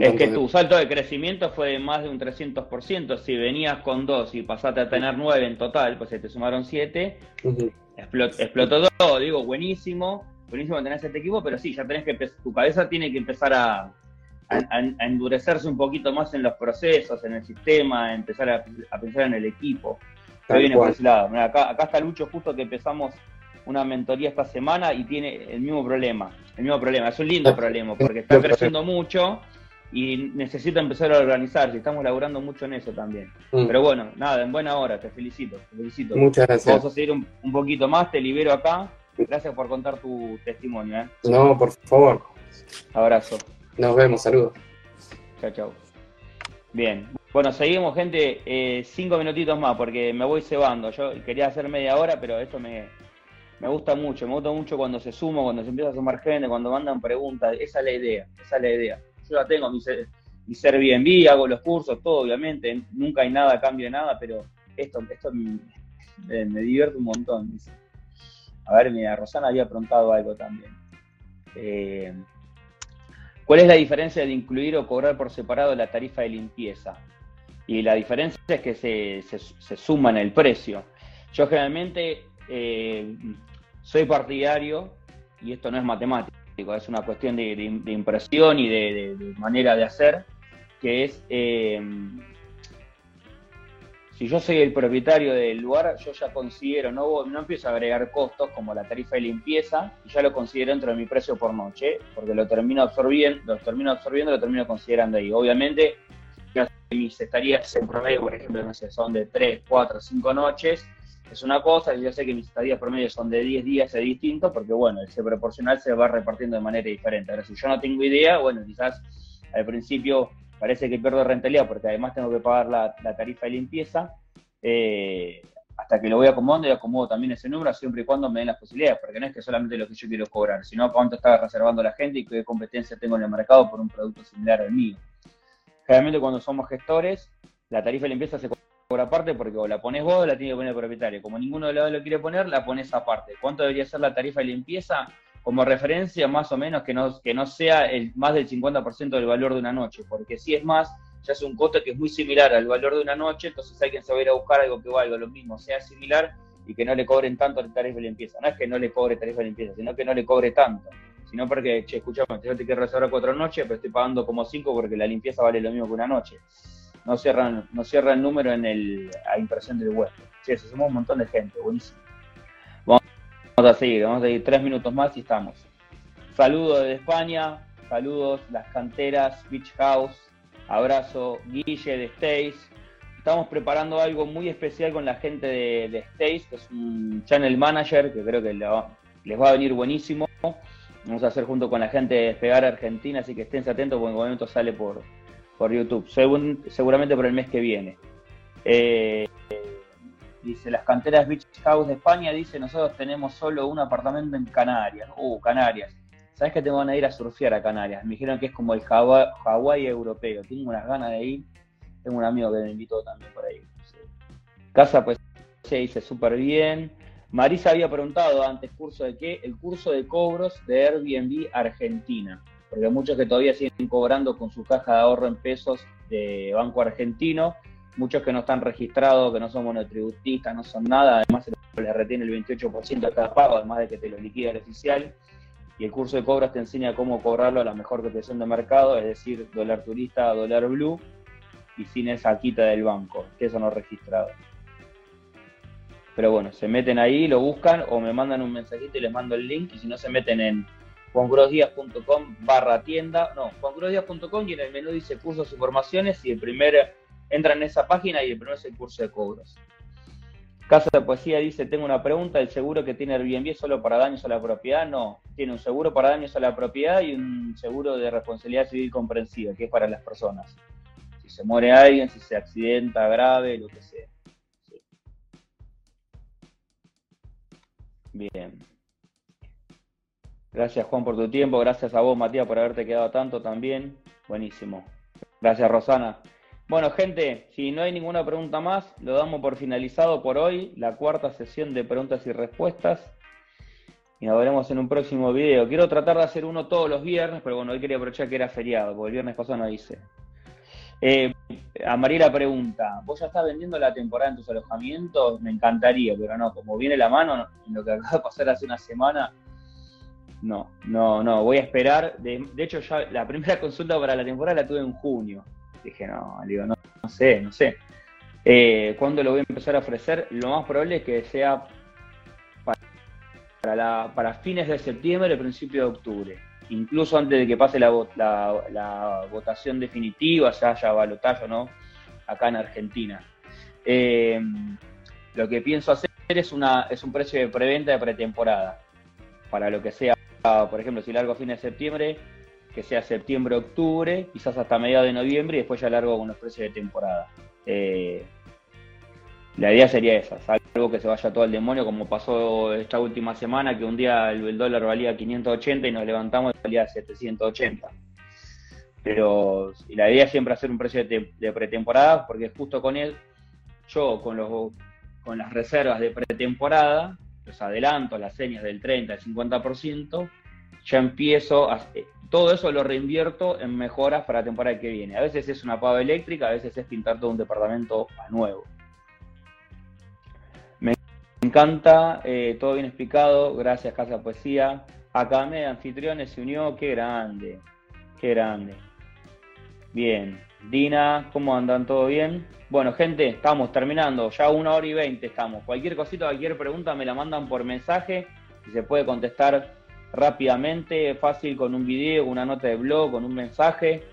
es que tu salto de crecimiento fue de más de un 300%. Si venías con dos y pasaste a tener nueve en total, pues se te sumaron siete. explotó, todo, digo, buenísimo. Buenísimo tener este equipo, pero sí, ya tenés que tu cabeza tiene que empezar a, endurecerse un poquito más en los procesos, en el sistema, empezar a, pensar en el equipo. por ese lado. acá, acá está Lucho, justo que empezamos una mentoría esta semana y tiene el mismo problema. El mismo problema. Es un lindo problema porque está creciendo mucho y necesito empezar a organizarse. Estamos laburando mucho en eso también. Mm. Pero bueno, nada, en buena hora, te felicito, te felicito.
Muchas gracias.
Vamos a seguir un, poquito más, te libero acá. Gracias por contar tu testimonio. ¿eh?
No, por favor.
Abrazo.
Nos vemos, saludos.
Chao, chao. Bien. Bueno, seguimos, gente. Eh, cinco minutitos más porque me voy cebando. Yo quería hacer media hora, pero esto me, me gusta mucho. Me gusta mucho cuando se suma, cuando se empieza a sumar gente, cuando mandan preguntas. Esa es la idea. Esa es la idea yo ya tengo mi, mi Airbnb, hago los cursos, todo, obviamente, nunca hay nada, cambio nada, pero esto, esto me, divierte un montón. A ver, mira, Rosana había preguntado algo también. Eh, ¿Cuál es la diferencia de incluir o cobrar por separado la tarifa de limpieza? Y la diferencia es que se, se, suma en el precio. Yo generalmente eh, soy partidario, y esto no es matemática, es una cuestión de, impresión y de, manera de hacer, que es, eh, si yo soy el propietario del lugar, yo ya considero, no, no empiezo a agregar costos como la tarifa de limpieza, y ya lo considero dentro de mi precio por noche, porque lo termino absorbiendo, lo termino absorbiendo, lo termino considerando ahí. Obviamente, mis estadías en promedio, por ejemplo, no sé, son de 3, 4, 5 noches, es una cosa, yo sé que mis estadías promedio son de 10 días, es distinto, porque bueno, ese proporcional se va repartiendo de manera diferente. Ahora, si yo no tengo idea, bueno, quizás al principio parece que pierdo rentabilidad, porque además tengo que pagar la, tarifa de limpieza, eh, hasta que lo voy acomodando y acomodo también ese número, siempre y cuando me den las posibilidades, porque no es que solamente lo que yo quiero cobrar, sino cuánto está reservando la gente y qué competencia tengo en el mercado por un producto similar al mío. Generalmente cuando somos gestores, la tarifa de limpieza se por aparte porque o la pones vos o la tiene que poner el propietario. Como ninguno de los dos lo quiere poner, la pones aparte. ¿Cuánto debería ser la tarifa de limpieza? Como referencia, más o menos, que no, que no sea el, más del 50% del valor de una noche, porque si es más, ya es un costo que es muy similar al valor de una noche, entonces alguien se va a buscar algo que valga lo mismo, sea similar y que no le cobren tanto la tarifa de limpieza. No es que no le cobre tarifa de limpieza, sino que no le cobre tanto. Sino porque, che, escuchame, yo te quiero reservar cuatro noches, pero estoy pagando como cinco porque la limpieza vale lo mismo que una noche no cierran, no cierra el número en el, a impresión del web. Sí, eso somos un montón de gente, buenísimo. Vamos a seguir, vamos a seguir tres minutos más y estamos. Saludos desde España, saludos las canteras, Beach House, abrazo Guille de Stace. Estamos preparando algo muy especial con la gente de, de Stace, que es un channel manager que creo que les va a venir buenísimo. Vamos a hacer junto con la gente de Despegar Argentina, así que estén atentos porque en el momento sale por, por YouTube, seguramente por el mes que viene. Eh, dice, las canteras Beach House de España, dice, nosotros tenemos solo un apartamento en Canarias. Uh, Canarias. ¿Sabes que te van a ir a surfear a Canarias? Me dijeron que es como el Hawái europeo. Tengo unas ganas de ir. Tengo un amigo que me invitó también por ahí. Casa, pues, se dice súper bien. Marisa había preguntado antes, ¿curso de qué? El curso de cobros de Airbnb Argentina. Porque muchos que todavía siguen cobrando con su caja de ahorro en pesos de Banco Argentino. Muchos que no están registrados, que no son monotributistas, no son nada. Además, se les retiene el 28% de cada pago, además de que te lo liquida el oficial y el curso de cobras te enseña cómo cobrarlo a la mejor cotización de mercado, es decir, dólar turista, dólar blue, y sin esa quita del banco, que eso no registrado. Pero bueno, se meten ahí, lo buscan o me mandan un mensajito y les mando el link, y si no se meten en juangrosdías.com barra tienda, no, juangrosdías.com y en el menú dice cursos y formaciones y el primer, entra en esa página y el primero es el curso de cobros. Casa de Poesía dice, tengo una pregunta, ¿el seguro que tiene Airbnb es solo para daños a la propiedad? No, tiene un seguro para daños a la propiedad y un seguro de responsabilidad civil comprensiva, que es para las personas. Si se muere alguien, si se accidenta grave, lo que sea. Bien. Gracias Juan por tu tiempo, gracias a vos Matías por haberte quedado tanto también. Buenísimo. Gracias Rosana. Bueno, gente, si no hay ninguna pregunta más, lo damos por finalizado por hoy, la cuarta sesión de preguntas y respuestas. Y nos veremos en un próximo video. Quiero tratar de hacer uno todos los viernes, pero bueno, hoy quería aprovechar que era feriado, porque el viernes pasado no hice. Eh, a Mariela pregunta, ¿vos ya estás vendiendo la temporada en tus alojamientos? Me encantaría, pero no, como viene la mano, en lo que acaba de pasar hace una semana, no, no, no, voy a esperar. De, hecho, ya la primera *laughs* consulta para la temporada la tuve en junio. Dije, no, digo, no, sé, no sé. Eh, ¿Cuándo lo voy a empezar a ofrecer? Lo más probable es que sea para, fines de septiembre, principio de octubre. Incluso antes de que pase la, votación definitiva, se haya balotaje o no, acá en Argentina. Eh, lo que pienso hacer es, una, es un precio de preventa de pretemporada. Para lo que sea, por ejemplo, si largo fines de septiembre, que sea septiembre, octubre, quizás hasta mediados de noviembre y después ya largo con los precios de temporada. Eh, la idea sería esa, algo que se vaya todo al demonio, como pasó esta última semana, que un día el, dólar valía 580 y nos levantamos y valía 780. Pero la idea es siempre hacer un precio de, pretemporada, porque justo con él, yo con, los, con las reservas de pretemporada, los adelantos, las señas del 30, del 50%, ya empiezo a, todo eso lo reinvierto en mejoras para la temporada que viene. A veces es una pava eléctrica, a veces es pintar todo un departamento a nuevo. Me encanta, eh, todo bien explicado, gracias Casa Poesía. Acame de Anfitriones se unió, qué grande, qué grande. Bien, Dina, ¿cómo andan? ¿Todo bien? Bueno, gente, estamos terminando, ya una hora y veinte estamos. Cualquier cosita, cualquier pregunta me la mandan por mensaje y se puede contestar rápidamente, fácil, con un video, una nota de blog, con un mensaje.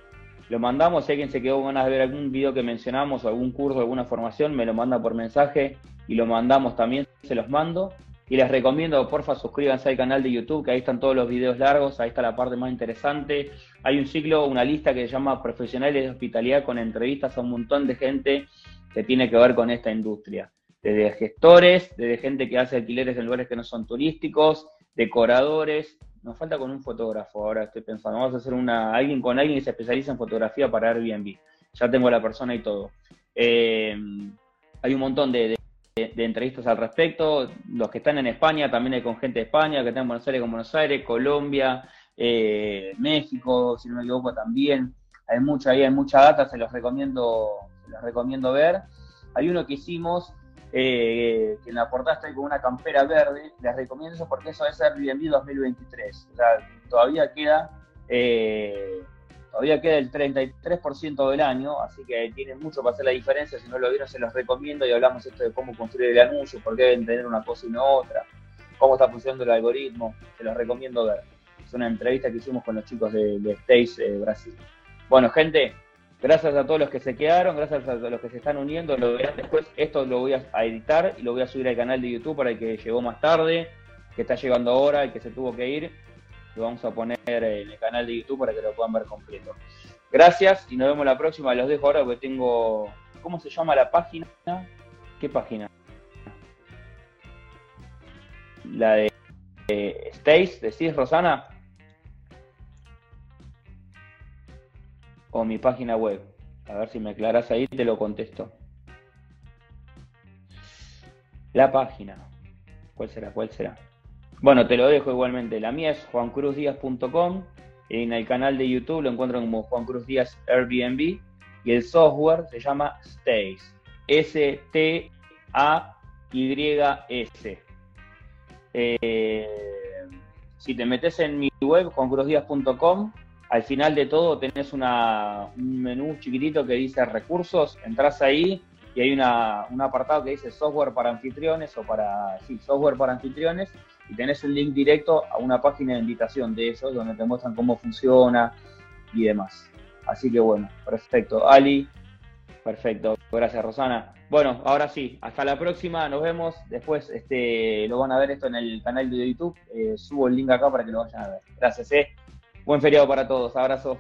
Lo mandamos, si alguien se quedó con ganas de ver algún video que mencionamos, algún curso, alguna formación, me lo manda por mensaje y lo mandamos también, se los mando. Y les recomiendo, porfa, suscríbanse al canal de YouTube, que ahí están todos los videos largos, ahí está la parte más interesante. Hay un ciclo, una lista que se llama Profesionales de Hospitalidad con entrevistas a un montón de gente que tiene que ver con esta industria. Desde gestores, desde gente que hace alquileres en lugares que no son turísticos, decoradores, nos falta con un fotógrafo, ahora estoy pensando, vamos a hacer una, alguien con alguien que se especializa en fotografía para Airbnb, ya tengo la persona y todo. Eh, hay un montón de, entrevistas al respecto, los que están en España, también hay con gente de España, que están en Buenos Aires con Buenos Aires, Colombia, eh, México, si no me equivoco también, hay mucha, hay mucha data, se los recomiendo, se los recomiendo ver. Hay uno que hicimos eh, que en la portada estoy con una campera verde, les recomiendo eso porque eso es Airbnb 2023. O sea, todavía queda, eh, todavía queda el 33% del año, así que tienen mucho para hacer la diferencia. Si no lo vieron, se los recomiendo y hablamos esto de cómo construir el anuncio, por qué deben tener una cosa y no otra, cómo está funcionando el algoritmo. Se los recomiendo ver. Es una entrevista que hicimos con los chicos de, de eh, Brasil. Bueno, gente, Gracias a todos los que se quedaron, gracias a los que se están uniendo, lo verán después. Esto lo voy a editar y lo voy a subir al canal de YouTube para el que llegó más tarde, que está llegando ahora, y que se tuvo que ir. Lo vamos a poner en el canal de YouTube para que lo puedan ver completo. Gracias y nos vemos la próxima. Los dejo ahora porque tengo ¿cómo se llama la página? ¿Qué página? La de eh, Stace, ¿decís Rosana? O mi página web. A ver si me aclaras ahí, te lo contesto. La página. ¿Cuál será? ¿Cuál será? Bueno, te lo dejo igualmente. La mía es juancruzdíaz.com. En el canal de YouTube lo encuentran como Juan Cruz Airbnb. Y el software se llama Stace. S-T-A-Y-S. Eh, si te metes en mi web, juancruzdíaz.com, al final de todo tenés un menú chiquitito que dice recursos. Entras ahí y hay un apartado que dice software para anfitriones o para, sí, software para anfitriones y tenés un link directo a una página de invitación de esos donde te muestran cómo funciona y demás. Así que bueno, perfecto. Ali, perfecto. Gracias, Rosana. Bueno, ahora sí, hasta la próxima, nos vemos. Después este, lo van a ver esto en el canal de YouTube. Eh, subo el link acá para que lo vayan a ver. Gracias, eh. Buen feriado para todos. Abrazo.